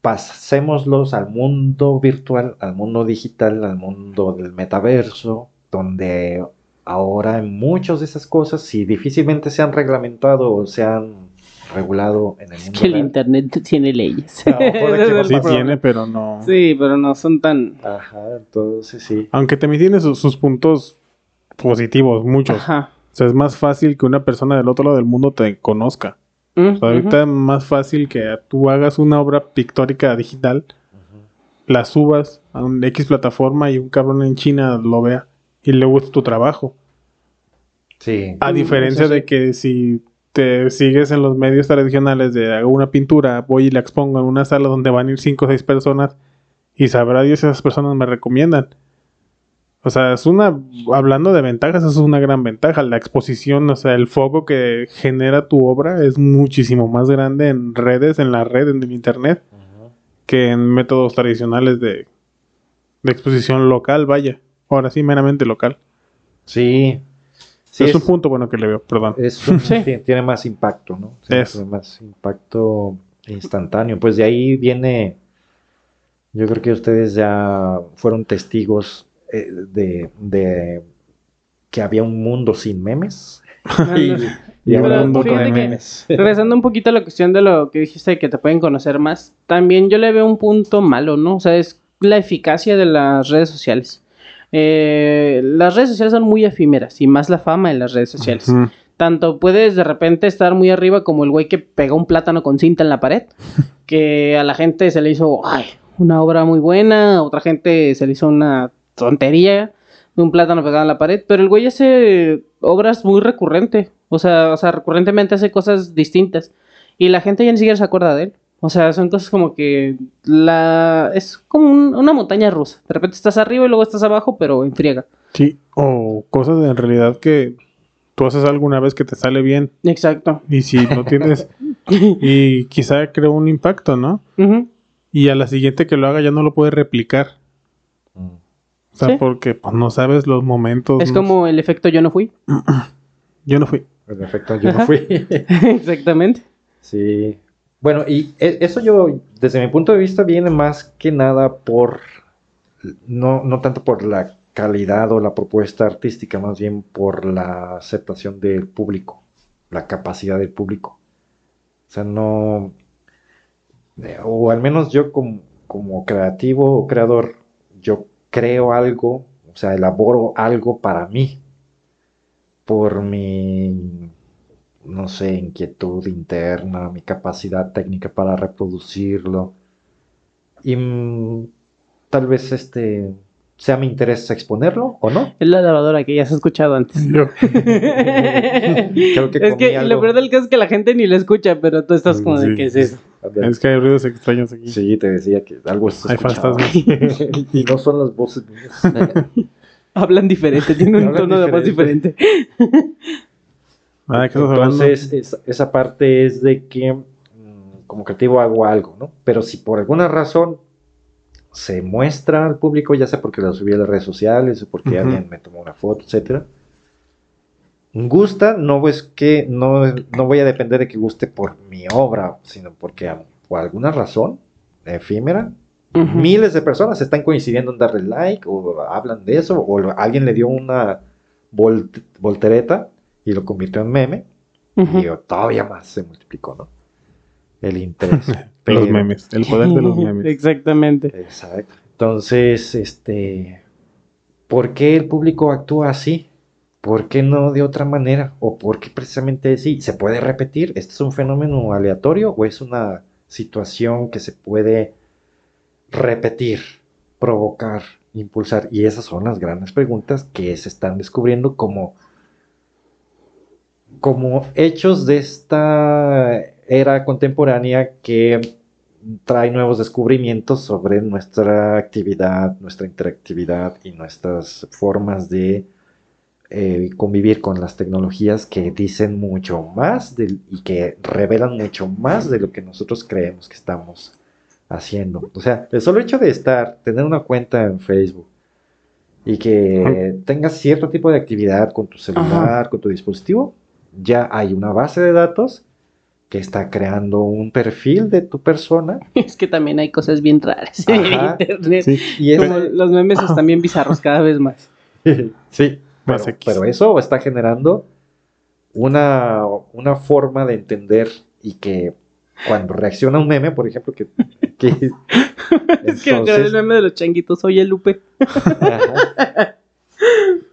pasémoslos al mundo virtual, al mundo digital, al mundo del metaverso, donde ahora muchas de esas cosas, si difícilmente se han reglamentado o se han regulado en el Es mundo que el real, internet tiene leyes. No, es Sí problema. tiene, pero no. Sí, pero no son tan. Ajá, entonces sí. Aunque también tiene sus, sus puntos positivos, muchos. Ajá. O sea, es más fácil que una persona del otro lado del mundo te conozca. Mm, O sea, ahorita es más fácil que tú hagas una obra pictórica digital, la subas a un X plataforma y un cabrón en China lo vea y le guste tu trabajo. Sí. A Mm, diferencia sí. de que si te sigues en los medios tradicionales de hago una pintura, voy y la expongo en una sala donde van a ir cinco o seis personas y sabrá Dios si esas personas me recomiendan. O sea, es una, hablando de ventajas, eso es una gran ventaja. La exposición, o sea, el foco que genera tu obra es muchísimo más grande en redes, en la red, en el internet, que en métodos tradicionales de, de exposición local, vaya. Ahora sí, meramente local. Sí. Sí, es, es- un punto bueno que le veo, perdón. Es un- Sí. ti- tiene más impacto, ¿no? Sí, Es. tiene más impacto instantáneo. Pues de ahí viene, yo creo que ustedes ya fueron testigos eh, de, de que había un mundo sin memes. y, y un mundo que- memes. Regresando un poquito a la cuestión de lo que dijiste, que te pueden conocer más, también yo le veo un punto malo, ¿no? O sea, es la eficacia de las redes sociales. Eh, las redes sociales son muy efímeras y más la fama en las redes sociales. Tanto puedes de repente estar muy arriba como el güey que pegó un plátano con cinta en la pared, que a la gente se le hizo, ay, una obra muy buena, a otra gente se le hizo una tontería de un plátano pegado en la pared, pero el güey hace obras muy recurrente, o sea, o sea, recurrentemente hace cosas distintas y la gente ya ni siquiera se acuerda de él. O sea, son cosas como que la es como un- una montaña rusa. De repente estás arriba y luego estás abajo, pero en friega. Sí, o cosas en realidad que tú haces alguna vez que te sale bien Exacto. y si no tienes y quizá crea un impacto, ¿no? Y a la siguiente que lo haga ya no lo puede replicar. O sea, Sí. porque pues, no sabes los momentos. Es no- como el efecto yo no fui. Yo no fui. En efecto, yo no fui. Exactamente. Sí. Bueno, y e- eso yo, desde mi punto de vista, viene más que nada por, no, no tanto por la calidad o la propuesta artística, más bien por la aceptación del público, la capacidad del público. O sea, no, eh, o al menos yo como, como creativo o creador, yo creo algo, o sea, elaboro algo para mí, por mi no sé, inquietud interna, mi capacidad técnica para reproducirlo. Y mm, tal vez este sea mi interés exponerlo o no. Es la lavadora que ya has escuchado antes. Creo que es que lo algo. del caso es que la gente ni lo escucha, pero tú estás como de qué es eso. Es que hay ruidos extraños aquí. Sí, te decía que algo se Hay fantasmas. y no son las voces mías. Hablan diferente, tienen un tono de voz diferente. Ah, ¿de qué estás hablando? Entonces, es- esa parte es de que mm, como creativo hago algo, ¿no? Pero si por alguna razón se muestra al público, ya sea porque lo subí a las redes sociales o porque alguien me tomó una foto, etcétera, gusta, no es que no, no voy a depender de que guste por mi obra, sino porque por alguna razón efímera, miles de personas están coincidiendo en darle like o hablan de eso o alguien le dio una volt- voltereta y lo convirtió en meme y todavía más se multiplicó, ¿no? El interés. Los memes. El poder de los memes. Exactamente. Exacto. Entonces, este, ¿por qué el público actúa así? ¿Por qué no de otra manera? ¿O por qué precisamente así? ¿Se puede repetir? ¿Este es un fenómeno aleatorio o es una situación que se puede repetir, provocar, impulsar? Y esas son las grandes preguntas que se están descubriendo como, como hechos de esta era contemporánea que trae nuevos descubrimientos sobre nuestra actividad, nuestra interactividad y nuestras formas de eh, convivir con las tecnologías que dicen mucho más del- y que revelan mucho más de lo que nosotros creemos que estamos haciendo. O sea, el solo hecho de estar, tener una cuenta en Facebook y que tengas cierto tipo de actividad con tu celular, con tu dispositivo, ya hay una base de datos que está creando un perfil de tu persona Es que también hay cosas bien raras en Ajá. internet. Sí. y es- Como los memes están bien bizarros cada vez más. sí, pero, eso está generando una, una forma de entender y que cuando reacciona un meme, por ejemplo, que, que Es que el entonces- meme de los changuitos, oye Lupe. Ajá.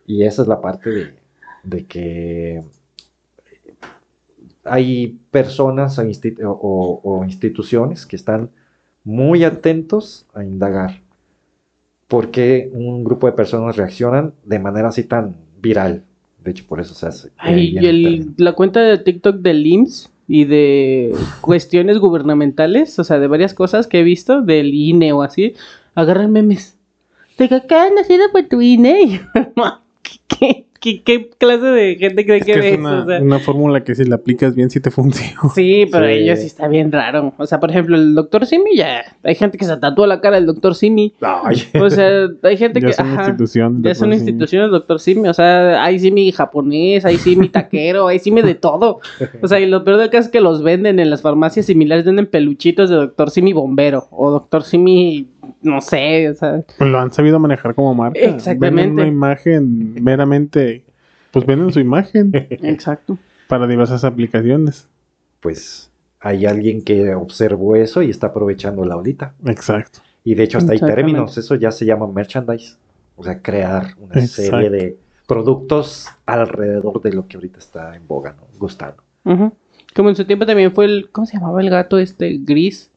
Y esa es la parte de, de que hay personas o instituciones que están muy atentos a indagar por qué un grupo de personas reaccionan de manera así tan viral. De hecho, por eso se hace. Ay, bien y el la cuenta de TikTok del IMSS y de cuestiones gubernamentales, o sea, de varias cosas que he visto, del INE o así, agarran memes. De que acá nacido por tu INE. ¿Qué, qué, qué clase de gente cree Es que, que es eso? una, O sea, una fórmula que si la aplicas bien, sí te funciona. Sí, pero Sí. ellos sí está bien raro. O sea, por ejemplo, el doctor Simi ya. Hay gente que se tatúa la cara del doctor Simi. Ay, O sea, hay gente Ya que. es una ajá, institución. ya es una institución el doctor Simi. O sea, hay Simi japonés, hay Simi taquero, hay Simi de todo. O sea, y lo peor del caso es que los venden en las farmacias similares, venden peluchitos de doctor Simi bombero. O doctor Simi, no sé, o sea. Pues lo han sabido manejar como marca. Exactamente. Venden una imagen meramente. Pues venden su imagen Exacto. para diversas aplicaciones. pues hay alguien que observó eso y está aprovechando la olita. Exacto. Y de hecho hasta hay términos, eso ya se llama merchandise. O sea, crear una Exacto. serie de productos alrededor de lo que ahorita está en boga, ¿no? Gustando. Como en su tiempo también fue el. ¿Cómo se llamaba el gato este gris?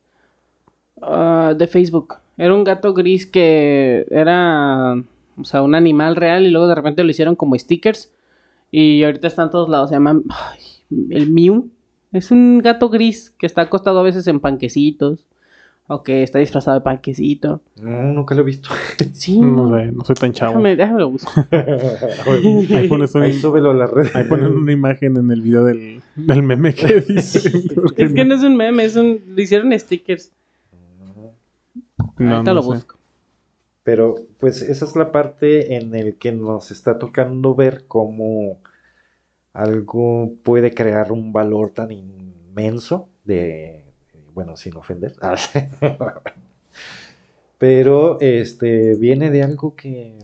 Ah, de Facebook. Era un gato gris que era. O sea, un animal real y luego de repente lo hicieron como stickers. Y ahorita está en todos lados. Se llama. ay, el Mew. Es un gato gris que está acostado a veces en panquecitos. O que está disfrazado de panquecito. No, nunca lo he visto. Sí. No sé, no soy tan chavo. Déjame, déjame lo busco. Ahí pones, un- Ahí súbelo a la red. ahí ponen una imagen en el video del, del meme que dice. Es que no es un meme, es un. Le hicieron stickers. No, Ahorita no lo sé. busco. Pero pues esa es la parte en el que nos está tocando ver cómo algo puede crear un valor tan inmenso de, bueno, sin ofender. Pero este viene de algo que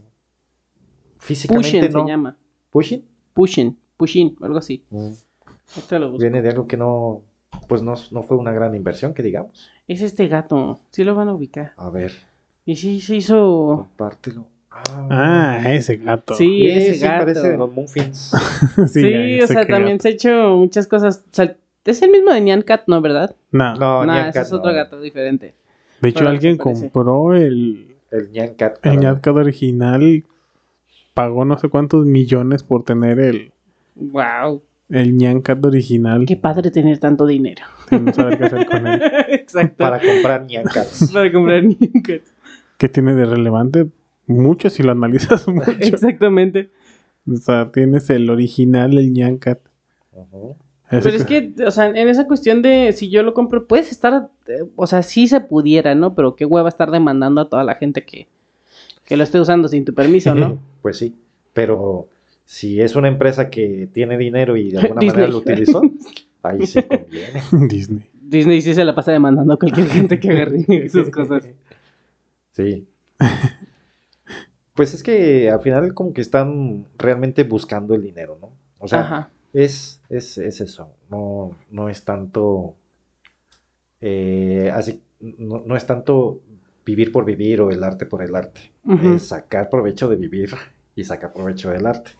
físicamente Pushin no. se llama. ¿Pushing? Pushin, Pushin, algo así. Mm. Lo. Viene de algo que no, pues no, no fue una gran inversión, que digamos. Es este gato. Sí lo van a ubicar. A ver, Y sí se hizo. compártelo. Ah, ese gato. Sí, ese gato. parece de los Muffins. Sí, o sea, también se ha hecho muchas cosas. O sea, es el mismo de Nyan Cat, ¿no? ¿Verdad? No. No, no, Nyan ese Cat es otro no. gato diferente. De hecho, Pero alguien compró el, El Nyan Cat. el Nyatcat original. Pagó no sé cuántos millones por tener el, Wow. el Nyancat original. Qué padre tener tanto dinero. No saber qué hacer con él. Exacto. Para comprar Nyan Cats. Para comprar Nyan Cat. ¿Qué tiene de relevante? Mucho si lo analizas mucho. Exactamente. O sea, tienes el original, el Nyancat. Ujú. Ese Pero es que, o sea, en esa cuestión de si yo lo compro, puedes estar, eh, o sea, sí se pudiera, ¿no? Pero qué hueva estar demandando a toda la gente que, que lo esté usando sin tu permiso, ¿no? Pues sí, pero si es una empresa que tiene dinero y de alguna Disney. manera lo utilizó, ahí sí conviene. Disney. Disney sí se la pasa demandando a cualquier gente que agarre sus cosas. Sí. Pues es que al final como que están realmente buscando el dinero, ¿no? O sea, Ajá. es, es, es eso, no, no es tanto, eh, así, no, no es tanto vivir por vivir o el arte por el arte, es sacar provecho de vivir y sacar provecho del arte.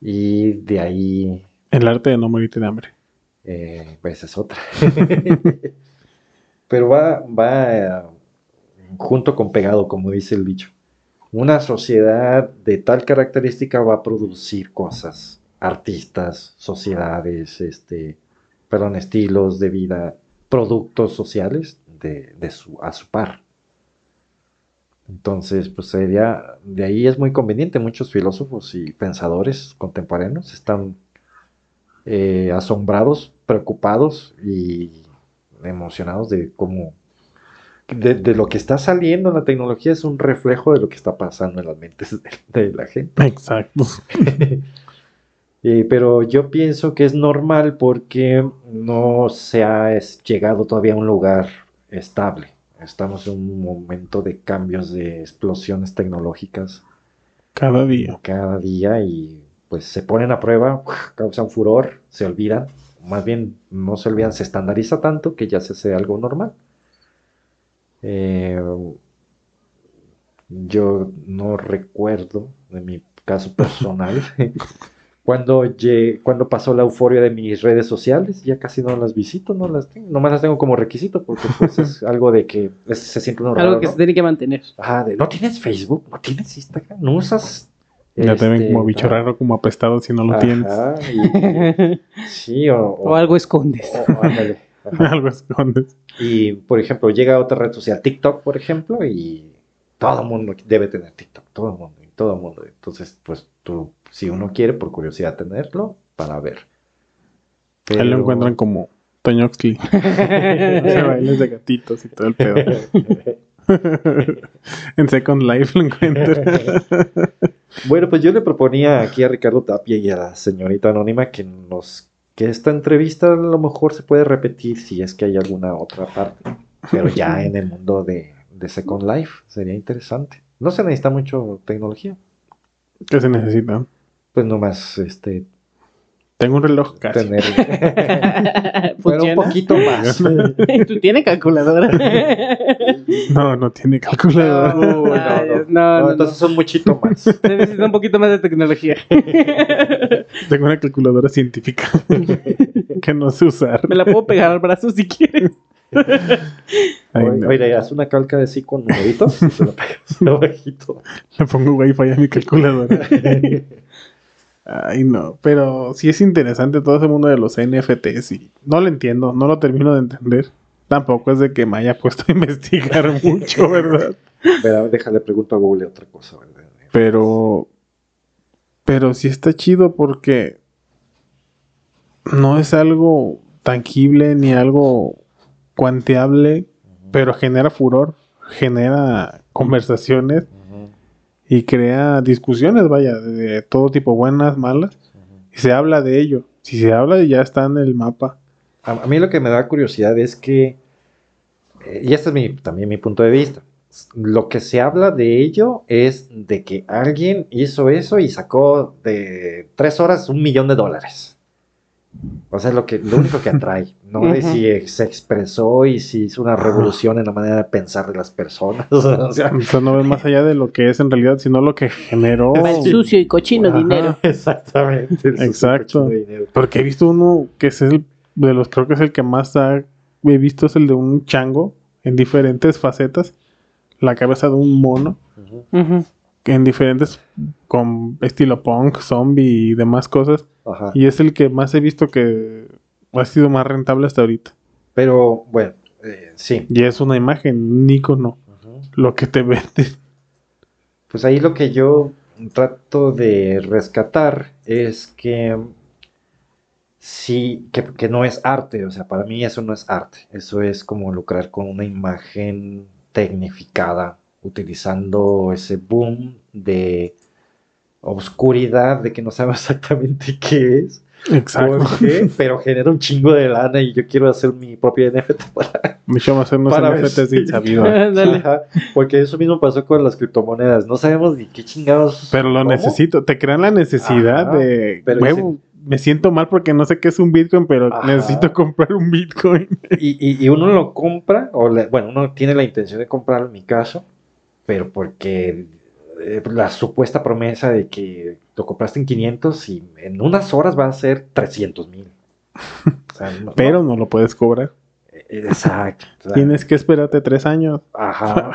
Y de ahí, El arte de no morirte de hambre. eh, pues es otra. Pero va, va eh, junto con pegado, como dice el dicho. Una sociedad de tal característica va a producir cosas, artistas, sociedades, este, perdón, estilos de vida, productos sociales de, de su, a su par. Entonces, pues sería, de ahí es muy conveniente. Muchos filósofos y pensadores contemporáneos están eh, asombrados, preocupados y emocionados de cómo, de, de lo que está saliendo en la tecnología es un reflejo de lo que está pasando en las mentes de, de la gente. Exacto. Eh, pero yo pienso que es normal porque no se ha llegado todavía a un lugar estable. Estamos en un momento de cambios, de explosiones tecnológicas Cada día. cada día y pues se ponen a prueba, causan furor, se olvidan, más bien no se olvidan, se estandariza tanto que ya se hace algo normal. Eh, yo no recuerdo, en mi caso personal, cuando, cuando pasó la euforia de mis redes sociales, ya casi no las visito, no las tengo, nomás las tengo como requisito porque pues es algo de que es- se siente uno raro, Algo que ¿no? se tiene que mantener. De, ¿no tienes Facebook? ¿No tienes Instagram? ¿No usas? Ya te ven este, como bicho ah, raro, como apestado si no lo ajá, tienes. y- sí, o, O algo escondes. o- ándale. Algo escondes. Y, por ejemplo, llega otra red social, TikTok, por ejemplo, y todo el mundo debe tener TikTok, todo el mundo, y todo el mundo. Entonces, pues tú, si uno quiere por curiosidad tenerlo, para ver. Ahí lo Pero- encuentran como Toñoxli. Hace bailes de gatitos y todo el pedo. en Second Life lo encuentran. Bueno, pues yo le proponía aquí a Ricardo Tapia y a la señorita Anónima que nos que esta entrevista a lo mejor se puede repetir si es que hay alguna otra parte, pero ya en el mundo de, de Second Life sería interesante. No se necesita mucho tecnología, ¿Qué se necesita? pues nomás este Tengo un reloj casi. tener pero un poquito más. Tú tienes calculadora. No, no tiene calculadora. No, no, no. Ay, no, No, no, no. entonces un muchito más. Se necesita un poquito más de tecnología. Tengo una calculadora científica que no sé usar. Me la puedo pegar al brazo si quieres. Ay, Oye, no. oye, haz una calca de sí con numeritos y se lo pegas abajito. Le pongo wifi a mi calculadora. Ay, no. Pero sí es interesante todo ese mundo de los NFTs y no lo entiendo, no lo termino de entender. Tampoco es de que me haya puesto a investigar mucho, ¿verdad? Pero déjale pregunto a Google otra cosa, ¿verdad? Pero. Pero sí está chido porque. No es algo tangible ni algo cuanteable, pero genera furor. genera conversaciones y crea discusiones, vaya, de todo tipo, buenas, malas, y se habla de ello. Si se habla, ya está en el mapa. A, a mí lo que me da curiosidad es que, eh, y este es mi, también mi punto de vista, lo que se habla de ello es de que alguien hizo eso y sacó de tres horas un millón de dólares. O sea, lo, que, lo único que atrae, no de Ujú. si se expresó y si hizo una revolución en la manera de pensar de las personas. o sea, O sea, no ves más allá de lo que es en realidad, sino lo que generó. El sucio y cochino ajá, dinero. Exactamente. el Exacto. sucio de dinero. Porque he visto uno que es el de los, creo que es el que más ha- he visto, es el de un chango en diferentes facetas. La cabeza de un mono, en diferentes, con estilo punk, zombie y demás cosas. Ajá. Y es el que más he visto que ha sido más rentable hasta ahorita. Pero bueno, eh, sí. Y es una imagen, un icono, Ujú. lo que te vende. Pues ahí lo que yo trato de rescatar es que sí, que, que no es arte, o sea, para mí eso no es arte, eso es como lucrar con una imagen tecnificada, utilizando ese boom de oscuridad, de que no sabemos exactamente qué es, Exacto. por qué, pero genera un chingo de lana y yo quiero hacer mi propia NFT para Me llama hacer unos Para ver NFTs si- de insabido. Dale. Ajá, porque eso mismo pasó con las criptomonedas. No sabemos ni qué chingados. Pero lo ¿Cómo? necesito, te crean la necesidad Ajá, de pero huevo. Me siento mal porque no sé qué es un Bitcoin, pero Ajá. necesito comprar un Bitcoin. Y, y- y uno lo compra, o le- bueno, uno tiene la intención de comprarlo en mi caso, pero porque eh, la supuesta promesa de que lo compraste en 500 y en unas horas va a ser 300 mil. O sea, no- Pero no lo puedes cobrar. eh, exacto. Tienes que esperarte tres años. Ajá.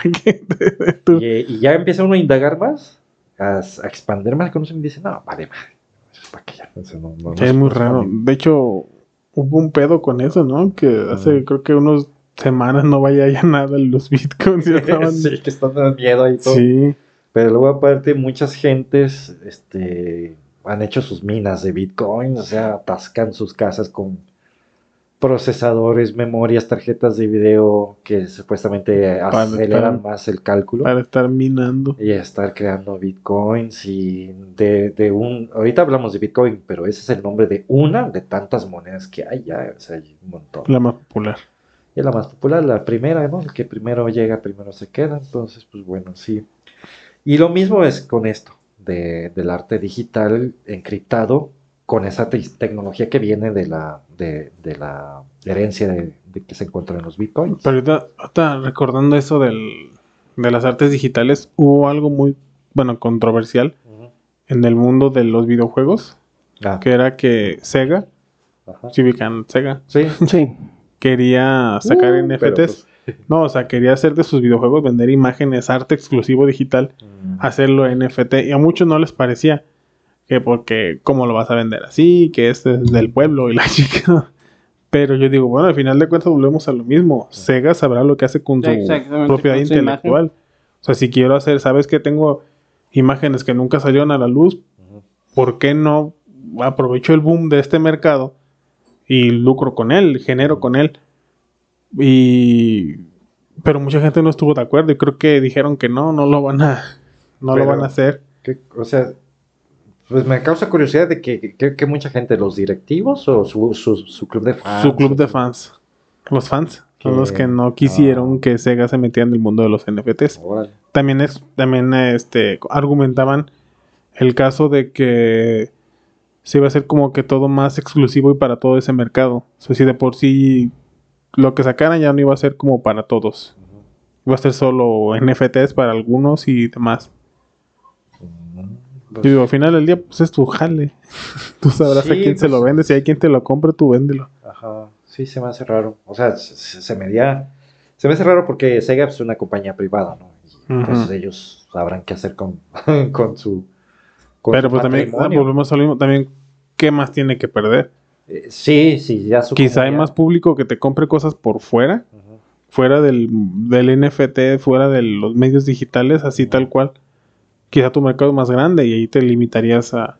tú- Y, y ya empieza uno a indagar más, a, a expandir más, conoce y dice, no, vale, madre. Eso no- no- es muy raro. para mí". De hecho, hubo un pedo con eso, ¿no? Que hace creo que unos semanas no vaya ya nada en los Bitcoins. ya estaban- sí, que están dando miedo ahí todo. sí. Pero luego aparte muchas gentes este, han hecho sus minas de Bitcoin, o sea, atascan sus casas con procesadores, memorias, tarjetas de video que supuestamente Para aceleran estar- más el cálculo para estar minando. y estar creando Bitcoins y de, de un... Ahorita hablamos de Bitcoin, pero ese es el nombre de una de tantas monedas que hay ya, o sea, hay un montón. La más popular. Y es la más popular, la primera, ¿no? El que primero llega, primero se queda. Entonces, pues bueno, sí. Y lo mismo es con esto, de, del arte digital encriptado, con esa te- tecnología que viene de la, de, de la herencia de, de que se encuentra en los bitcoins. Pero ahorita, ahorita recordando eso del, de las artes digitales, hubo algo muy, bueno, controversial en el mundo de los videojuegos, Ah, que era que Sega, ajá. Sega, Sí. Sí. quería sacar Uh, NFTs. pero, pues, No, o sea, quería hacer de sus videojuegos, vender imágenes, arte exclusivo digital, mm, hacerlo NFT. Y a muchos no les parecía que porque, ¿cómo lo vas a vender así? Que este es del pueblo y la chica. Pero yo digo, bueno, al final de cuentas volvemos a lo mismo. Sega sabrá lo que hace con su propiedad con su intelectual. O sea, si quiero hacer, sabes que tengo imágenes que nunca salieron a la luz. ¿por qué no aprovecho el boom de este mercado y lucro con él, genero con él? Y pero mucha gente no estuvo de acuerdo y creo que dijeron que no, no lo van a no lo van a hacer. ¿Qué- o sea, pues me causa curiosidad de que, que- que mucha gente, los directivos o su, su, su club de fans. Su club de fans. Los fans son los que no quisieron ah. que Sega se metiera en el mundo de los NFTs. Órale. También es también este argumentaban el caso de que se iba a hacer como que todo más exclusivo y para todo ese mercado. O sea, si de por sí lo que sacaran ya no iba a ser como para todos. Iba a ser solo NFTs para algunos y demás. Ujú. Yo digo, al final del día, pues es tu jale. tú sabrás a quién se pues- lo vende. Si hay quien te lo compre, tú véndelo. Ajá, sí, se me hace raro. O sea, se, me haría- se me hace raro porque Sega es una compañía privada, ¿no? Y Ujú. pues ellos sabrán qué hacer con, con su. con Pero su pues también volvemos a lo mismo. También, ¿qué más tiene que perder? Eh, sí, sí, ya su. Quizá hay más público que te compre cosas por fuera. Fuera del, del NFT, fuera de los medios digitales, así tal cual. Quizá tu mercado es más grande y ahí te limitarías a,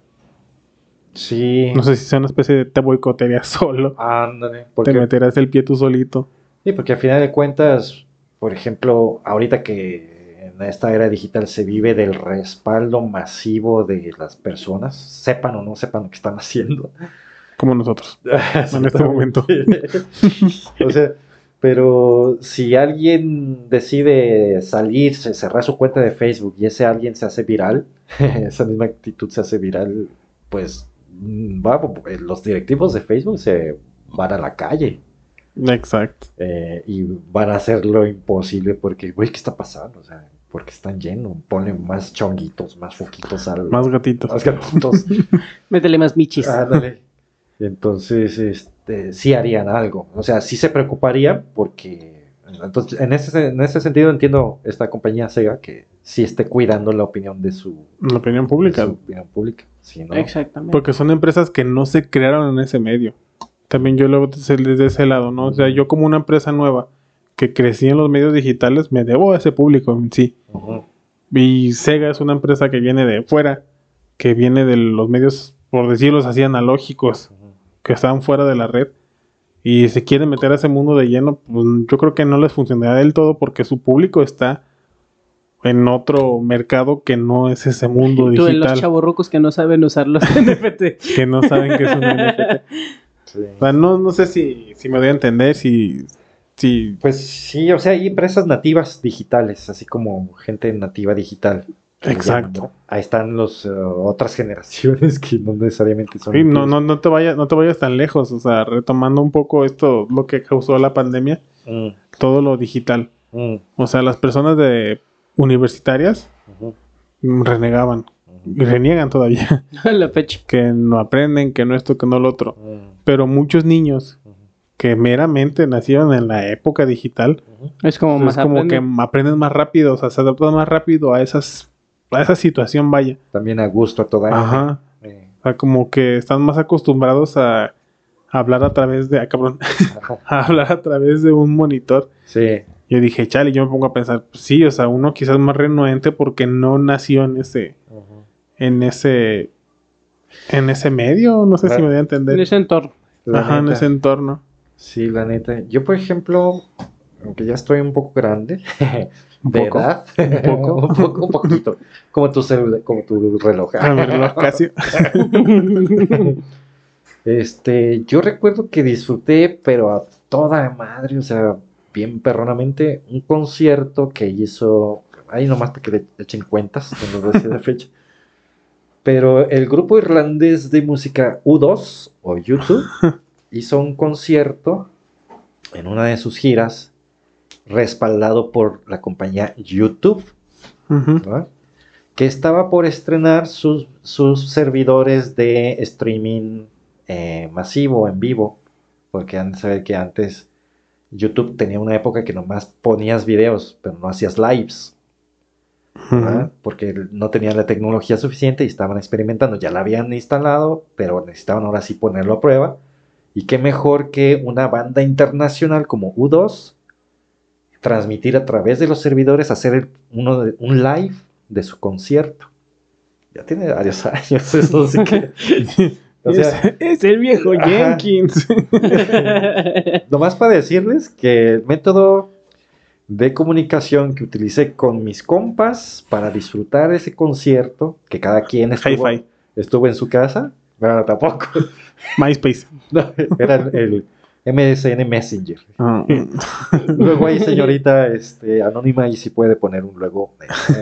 Sí. no sé si sea una especie de te boicotearías solo, Ándale. te meterás el pie tú solito. sí, porque al final de cuentas, por ejemplo, ahorita que en esta era digital se vive del respaldo masivo de las personas, sepan o no sepan lo que están haciendo. Como nosotros. en este momento. o sea, pero si alguien decide salirse, cerrar su cuenta de Facebook y ese alguien se hace viral, esa misma actitud se hace viral, pues mm, va, los directivos de Facebook se van a la calle. Exacto. Eh, y van a hacer lo imposible porque, güey, ¿qué está pasando? O sea, porque están llenos. Ponen más chonguitos, más foquitos al. Más gatitos. Más gatitos. Métele más michis. Ándale. Entonces, este, sí harían algo. O sea, sí se preocuparían porque. Entonces, en ese, en ese sentido entiendo esta compañía Sega que sí esté cuidando la opinión de su. La opinión pública. de su opinión pública. Sí, ¿no? Exactamente. Porque son empresas que no se crearon en ese medio. También yo lo veo desde, desde ese lado, ¿no? O sea, yo como una empresa nueva que crecí en los medios digitales, me debo a ese público en sí. Y Sega es una empresa que viene de fuera, que viene de los medios, por decirlos así, analógicos. Que están fuera de la red. Y se quieren meter a ese mundo de lleno, pues yo creo que no les funcionará del todo porque su público está en otro mercado que no es ese mundo Tú en los digital, chavorrucos que no saben usar los NFT. que no saben que es un NFT. Sí. O sea, no, no sé si, si me doy a entender, si, si Pues sí, o sea, hay empresas nativas digitales, así como gente nativa digital. Exacto. llaman, ¿no? Ahí están las otras generaciones que no necesariamente son. Sí, no, no, no te vayas, no te vayas tan lejos, o sea, retomando un poco esto, lo que causó la pandemia, Mm, todo lo digital. mm, O sea, las personas de universitarias renegaban y reniegan todavía, A la fecha. que no aprenden, que no esto, que no lo otro. mm, Pero muchos niños que meramente nacieron en la época digital. Es como es más como aprende. que aprenden más rápido, o sea, se adaptan más rápido a esas a esa situación, vaya. También a gusto a toda. Ajá. Eh, O sea, como que están más acostumbrados a, a hablar a través de, ah, cabrón, a hablar a través de un monitor. sí. Yo dije, chale, yo me pongo a pensar, pues sí, o sea, uno quizás más renuente porque no nació en ese, ujú. en ese, en ese medio, no sé si me voy a En entender. ese entorno. La Ajá, en ese entorno. Sí, la neta. Yo, por ejemplo, aunque ya estoy un poco grande, Un de poco. edad, Un poco. un, poco, un poquito, como tu como tu reloj. Reloj casi. Este, yo recuerdo que disfruté, pero a toda madre, o sea, bien perronamente, un concierto que hizo, ahí nomás para que le echen cuentas cuando decía la fecha. Pero el grupo irlandés de música U2 o YouTube hizo un concierto en una de sus giras respaldado por la compañía YouTube. Que estaba por estrenar sus, sus servidores de streaming eh, masivo, en vivo, porque han de saber que antes YouTube tenía una época que nomás ponías videos, pero no hacías lives, porque no tenían la tecnología suficiente y estaban experimentando, ya la habían instalado, pero necesitaban ahora sí ponerlo a prueba, y qué mejor que una banda internacional como U2 transmitir a través de los servidores, hacer uno de- un live de su concierto. Ya tiene varios años eso, así que... o sea, es, es el viejo Ajá. Jenkins. nomás para decirles que el método de comunicación que utilicé con mis compas para disfrutar ese concierto, que cada quien estuvo, estuvo en su casa, bueno, tampoco, MySpace. no, era el MSN Messenger. Ah, Luego ahí, señorita este, anónima, y si puede poner un luego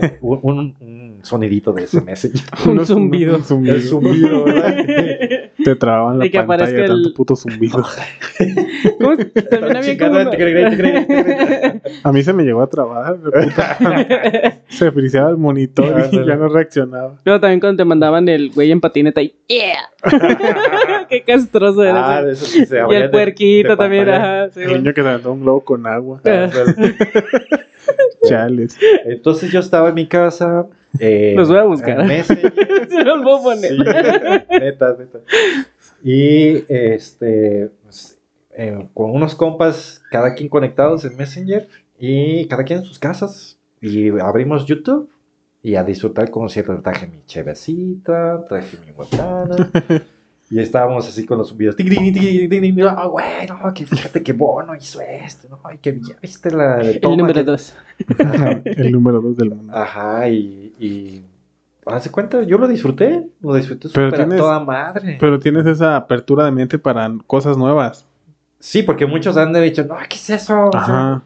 eh, un, un- un sonidito de ese Messenger. Un zumbido. un zumbido. El zumbido, ¿verdad? Te trababan la Y que pantalla aparezca de tanto puto zumbido. ¿Cómo? También había como. A mí se me llegó a trabar. Se friseaba el monitor y ya no reaccionaba. Luego también cuando te mandaban el güey en patineta y ¡Yeah! ¡Qué castroso era Ah, esos que se Y el puerquito de también, ajá. sí, El güey. niño que se aventó un globo con agua. Ah. Chales. Entonces yo estaba en mi casa. Eh, Los voy a buscar. Se los voy a poner. Sí, neta, neta. Y este, pues, eh, con unos compas, cada quien conectados en Messenger y cada quien en sus casas. Y abrimos YouTube y a disfrutar el concierto. Traje mi chevecita, traje mi botana. Y estábamos así con los videos. Ah, güey, no, que fíjate que Bono hizo esto. No, ay, que ya viste la de El número que- dos. Ajá. El número dos del mundo. Ajá, y, y hace cuenta, yo lo disfruté, lo disfruté Pero tienes- toda madre. Pero tienes esa apertura de mente para cosas nuevas. Sí, porque muchos han dicho, no, ¿qué es eso? O sea, Ajá.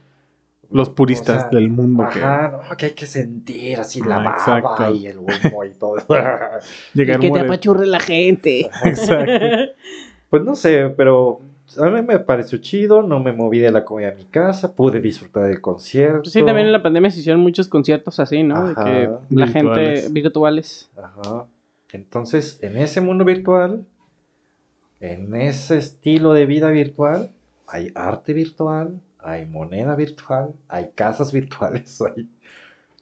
Los puristas o sea, del mundo que Ajá, no, que hay que sentir así la Ah, baba exacto. y el humo y todo. que te apachurre la gente. Exacto. pues no sé, pero a mí me pareció chido, no me moví de la comida a mi casa, pude disfrutar del concierto. Sí, también en la pandemia se hicieron muchos conciertos así, ¿no? De que la Virtuales. gente virtuales. Ajá. Entonces, en ese mundo virtual, en ese estilo de vida virtual, hay arte virtual, hay moneda virtual, hay casas virtuales, hay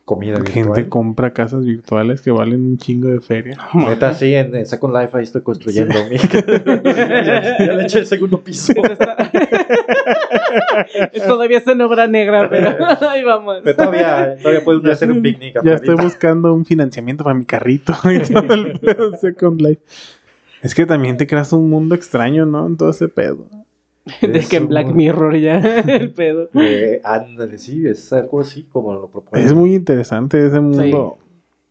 comida Gente virtual. compra casas virtuales que valen un chingo de feria. Neta, sí, en, en Second Life ahí estoy construyendo mi. ya, ya le eché el segundo piso. Todavía está en obra negra, pero ahí vamos. Pero todavía, todavía puedo Ya hacer un picnic. Ya estoy buscando un financiamiento para mi carrito y todo el pedo de Second Life. Es que también te creas un mundo extraño, ¿no? En todo ese pedo. De que en Black Mirror ya el pedo. Eh, ándale, sí, es algo así como lo propone. Es muy interesante ese mundo.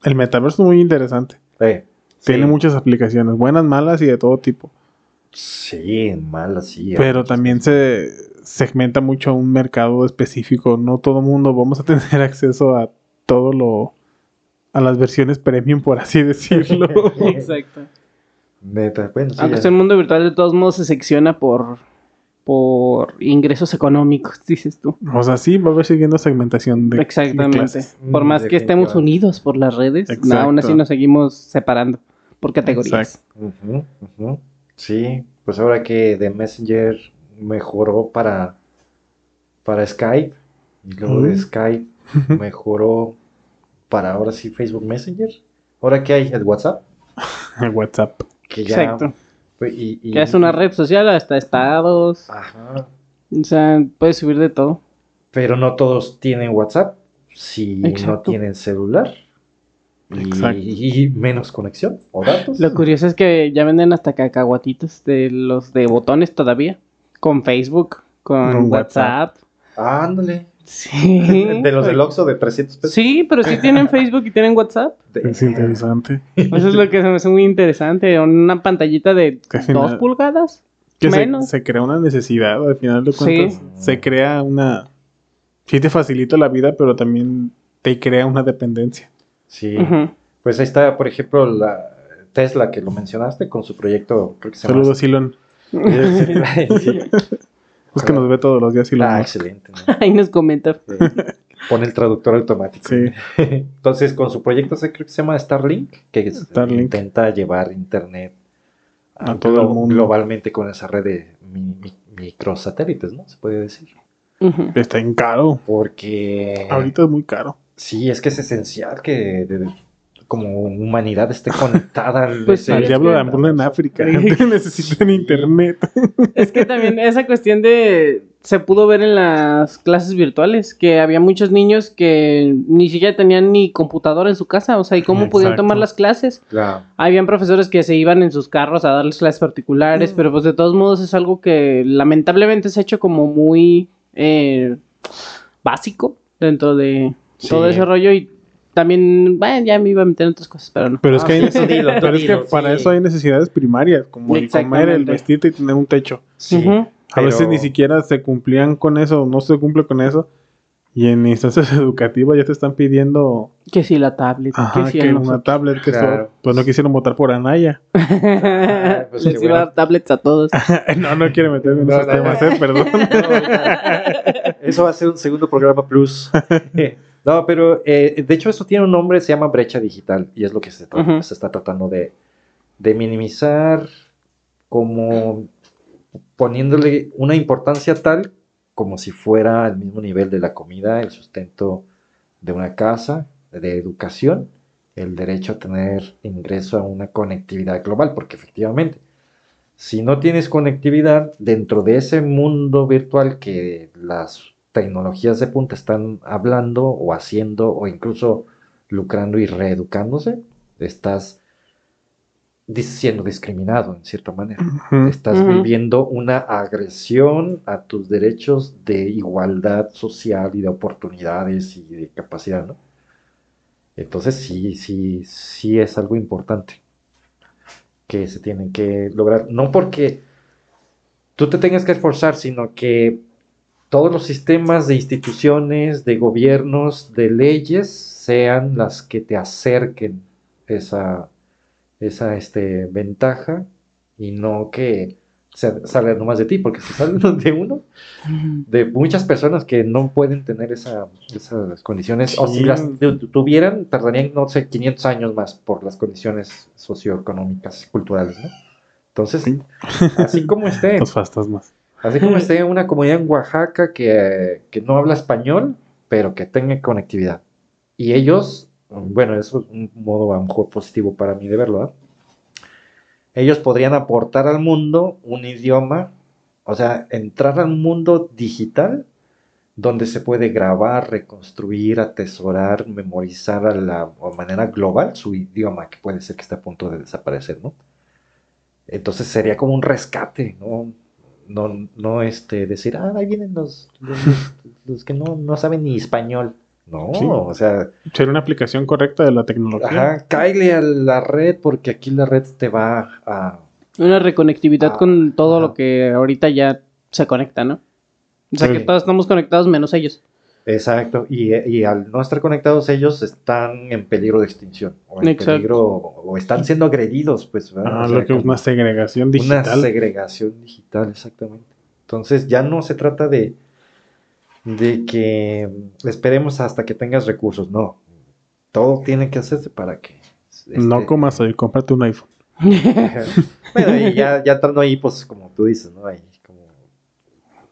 El metaverso es muy interesante. Eh, Tiene sí. muchas aplicaciones, buenas, malas y de todo tipo. Sí, mal así. Pero también se segmenta mucho a un mercado específico. No todo mundo vamos a tener acceso a todo lo. a las versiones premium, por así decirlo. Exacto. Neta, bueno, sí. Aunque sea el mundo virtual de todos modos se secciona por por ingresos económicos, dices tú. o sea, sí, va a haber siguiendo segmentación de. de Exactamente. clases. por Mm, más que estemos unidos por las redes, aún así nos seguimos separando por categorías. Ujú, ujú. Sí, pues ahora que The Messenger mejoró para, para Skype y luego de Mm. Skype mejoró para ahora sí Facebook Messenger. Ahora que hay el WhatsApp, El WhatsApp. que ya Exacto. Pues, y- y- Que es una red social, hasta estados. Ajá. O sea, puedes subir de todo. Pero no todos tienen WhatsApp si no tienen celular. Y, menos conexión o datos. Lo curioso es que ya venden hasta cacahuatitos de los de botones todavía. Con Facebook, con Con WhatsApp. Ándale. Sí. De los del Oxxo de 300 pesos. Sí, pero sí tienen Facebook y tienen WhatsApp. Es interesante. Eso es lo que se me hace muy interesante. Una pantallita de dos final- pulgadas. Que se, Menos. se crea una necesidad, al final de Sí. cuentas. Se crea una. Sí, te facilita la vida, pero también te crea una dependencia. Sí. Pues ahí está, por ejemplo, la Tesla que lo mencionaste con su proyecto, creo que se llama. Saludos, Elon. Sí. Es que nos ve todos los días, Elon. Ah, Musk. excelente. ¿no? Ahí nos comenta. Sí. Pone el traductor automático. Sí. Entonces, con su proyecto, se- creo que se llama Starlink, que Starlink. intenta llevar internet A todo el mundo. globalmente con esa red de mi- mi- microsatélites, ¿no? Se puede decir. Está en caro. Porque Ahorita es muy caro. sí, es que es esencial que de- como humanidad esté conectada al, Pues, Al diablo de hambruna en África. Necesitan internet. Es que también esa cuestión de se pudo ver en las clases virtuales que había muchos niños que ni siquiera tenían ni computadora en su casa, o sea, ¿y cómo podían tomar las clases? Claro. Habían profesores que se iban en sus carros a darles clases particulares, pero pues de todos modos es algo que lamentablemente se ha hecho como muy eh, básico dentro de Sí. todo ese rollo y también, bueno, ya me iba a meter en otras cosas, pero no. Pero es que, hay Ah, sí, necesidades- dilo, pero es que para sí. eso hay necesidades primarias, como el comer, el vestirte y tener un techo. Sí. A veces ni siquiera se cumplían con eso, no se cumple con eso. Y en instancias educativas ya te están pidiendo Que si la tablet, ajá, que si que una tablet, que Claro. eso. Pues no quisieron votar por Anaya. Ah, pues Les iba a bueno. dar tablets a todos. no, no quiere meterme en No, esos no, temas, no. eh, perdón. Eso va a ser un segundo programa plus. No, pero eh, de hecho eso tiene un nombre, se llama brecha digital y es lo que se, tra- Ujú. se está tratando de, de minimizar como poniéndole una importancia tal como si fuera al mismo nivel de la comida, el sustento de una casa, de educación, el derecho a tener ingreso a una conectividad global, porque efectivamente, si no tienes conectividad dentro de ese mundo virtual que las tecnologías de punta están hablando o haciendo o incluso lucrando y reeducándose, estás siendo discriminado en cierta manera. Ujú. Estás Ujú. viviendo una agresión a tus derechos de igualdad social y de oportunidades y de capacidad, ¿no? Entonces sí, sí, sí es algo importante que se tienen que lograr. No porque tú te tengas que esforzar, sino que todos los sistemas de instituciones, de gobiernos, de leyes sean las que te acerquen esa, esa este, ventaja y no que se salga nomás de ti, porque si salen de uno, de muchas personas que no pueden tener esa, esas condiciones, o si las tu- tuvieran, tardarían, no sé, 500 años más por las condiciones socioeconómicas, culturales, ¿no? Entonces, Sí. así como esté, Los fantasmas. Así como esté una comunidad en Oaxaca que, que no habla español, pero que tenga conectividad. Y ellos, bueno, eso es un modo a lo mejor positivo para mí de verlo, ¿ah? Ellos podrían aportar al mundo un idioma, o sea, entrar al mundo digital donde se puede grabar, reconstruir, atesorar, memorizar a la a manera global su idioma, que puede ser que esté a punto de desaparecer, ¿no? Entonces sería como un rescate, ¿no? No, no este, decir, ah, ahí vienen los, los, los que no, no saben ni español. No, Sí. o sea, Sería una aplicación correcta de la tecnología. ajá, cáele a la red porque aquí la red te va a... Una reconectividad con todo ajá. lo que ahorita ya se conecta, ¿no? O sea Sí. que todos estamos conectados menos ellos. Exacto, y, y al no estar conectados ellos están en peligro de extinción, o en Exacto. peligro, o están siendo agredidos, pues, ¿verdad? Ah, O sea, lo que es como una segregación una digital. segregación digital, exactamente. Entonces ya no se trata de, de que esperemos hasta que tengas recursos, no. Todo tiene que hacerse para que... No este, comas hoy, cómprate un iPhone. bueno, y ya, ya ahí, pues como tú dices, ¿no? Ahí,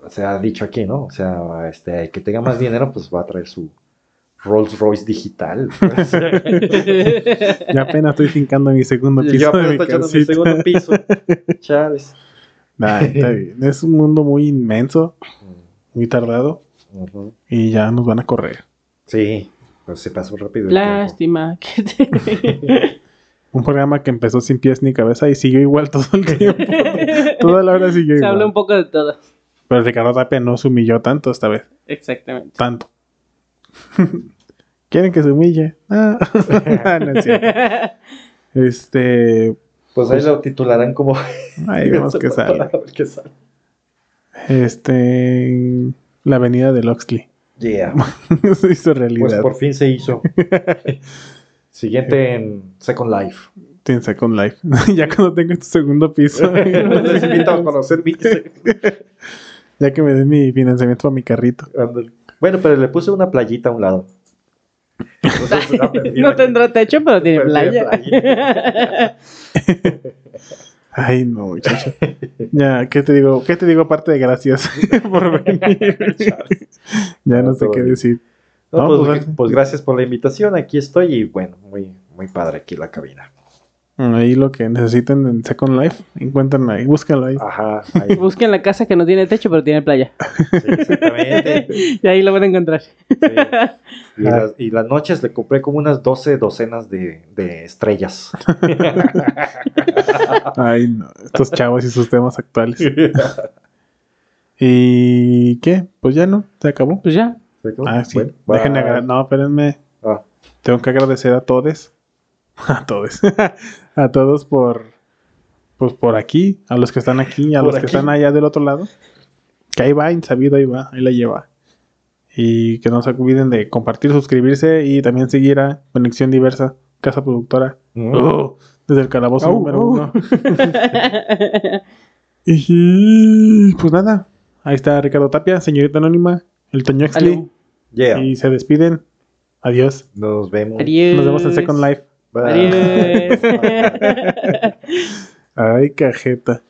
se ha dicho aquí, ¿no? O sea, este, el que tenga más dinero, pues va a traer su Rolls Royce digital. pues. Ya apenas estoy fincando mi segundo piso Yo de apenas mi estoy echando mi segundo piso. Chávez. Nah, está bien. Es un mundo muy inmenso, muy tardado, y ya nos van a correr. Sí, pues se pasó rápido. Lástima. que te- Un programa que empezó sin pies ni cabeza y siguió igual todo el tiempo. Toda la hora siguió Se igual. habla un poco de todo. Pero Ricardo Tapia no se humilló tanto esta vez. Exactamente. Tanto. ¿Quieren que se humille? Ah. no es cierto. Este. Pues ahí lo titularán como. Ahí vemos que sale. Qué sale. Este. La avenida de Loxley. Yeah. se hizo Pues realidad. por fin se hizo. Siguiente en Second Life. En Second Life. ya cuando tenga tu segundo piso. Les invito a conocer mi. Ya que me den mi financiamiento para mi carrito. Ándale. Bueno, pero le puse una playita a un lado. Entonces, ah, No tendrá techo, pero tiene playa. Ay, no, muchacho. Ya, ¿qué te digo? ¿Qué te digo aparte de gracias por venir? ya no No, sé qué bien. decir. No, No, pues, pues, gracias. pues gracias por la invitación. Aquí estoy y bueno, muy, muy padre aquí la cabina. Ahí lo que necesiten en Second Life, encuentran ahí, búscalo ahí. Ajá, ahí. Busquen la casa que no tiene techo, pero tiene playa. Sí, exactamente. Y ahí lo van a encontrar. Sí. Y, las, y las noches le compré como unas 12 docenas de, de estrellas. Ay, no, estos chavos y sus temas actuales. ¿Y qué? Pues ya no, se acabó. Pues ya. Ah, sí. Bueno, agra- No, espérenme. Ah, Tengo que agradecer a todos. A todos. a todos por. Pues por aquí. A los que están aquí. A Por los que aquí. están allá del otro lado. Que ahí va, insabido, ahí va. Ahí la lleva. Y que no se olviden de compartir, suscribirse y también seguir a Conexión Diversa, Casa Productora. mm. Oh, desde el calabozo Au, número au. uno. y pues nada. Ahí está Ricardo Tapia, señorita anónima, el Toño Exley. Yeah. Y se despiden. Adiós. Nos vemos. Adiós. Nos vemos en Second Life. Bye. Adiós. Ay, cajeta.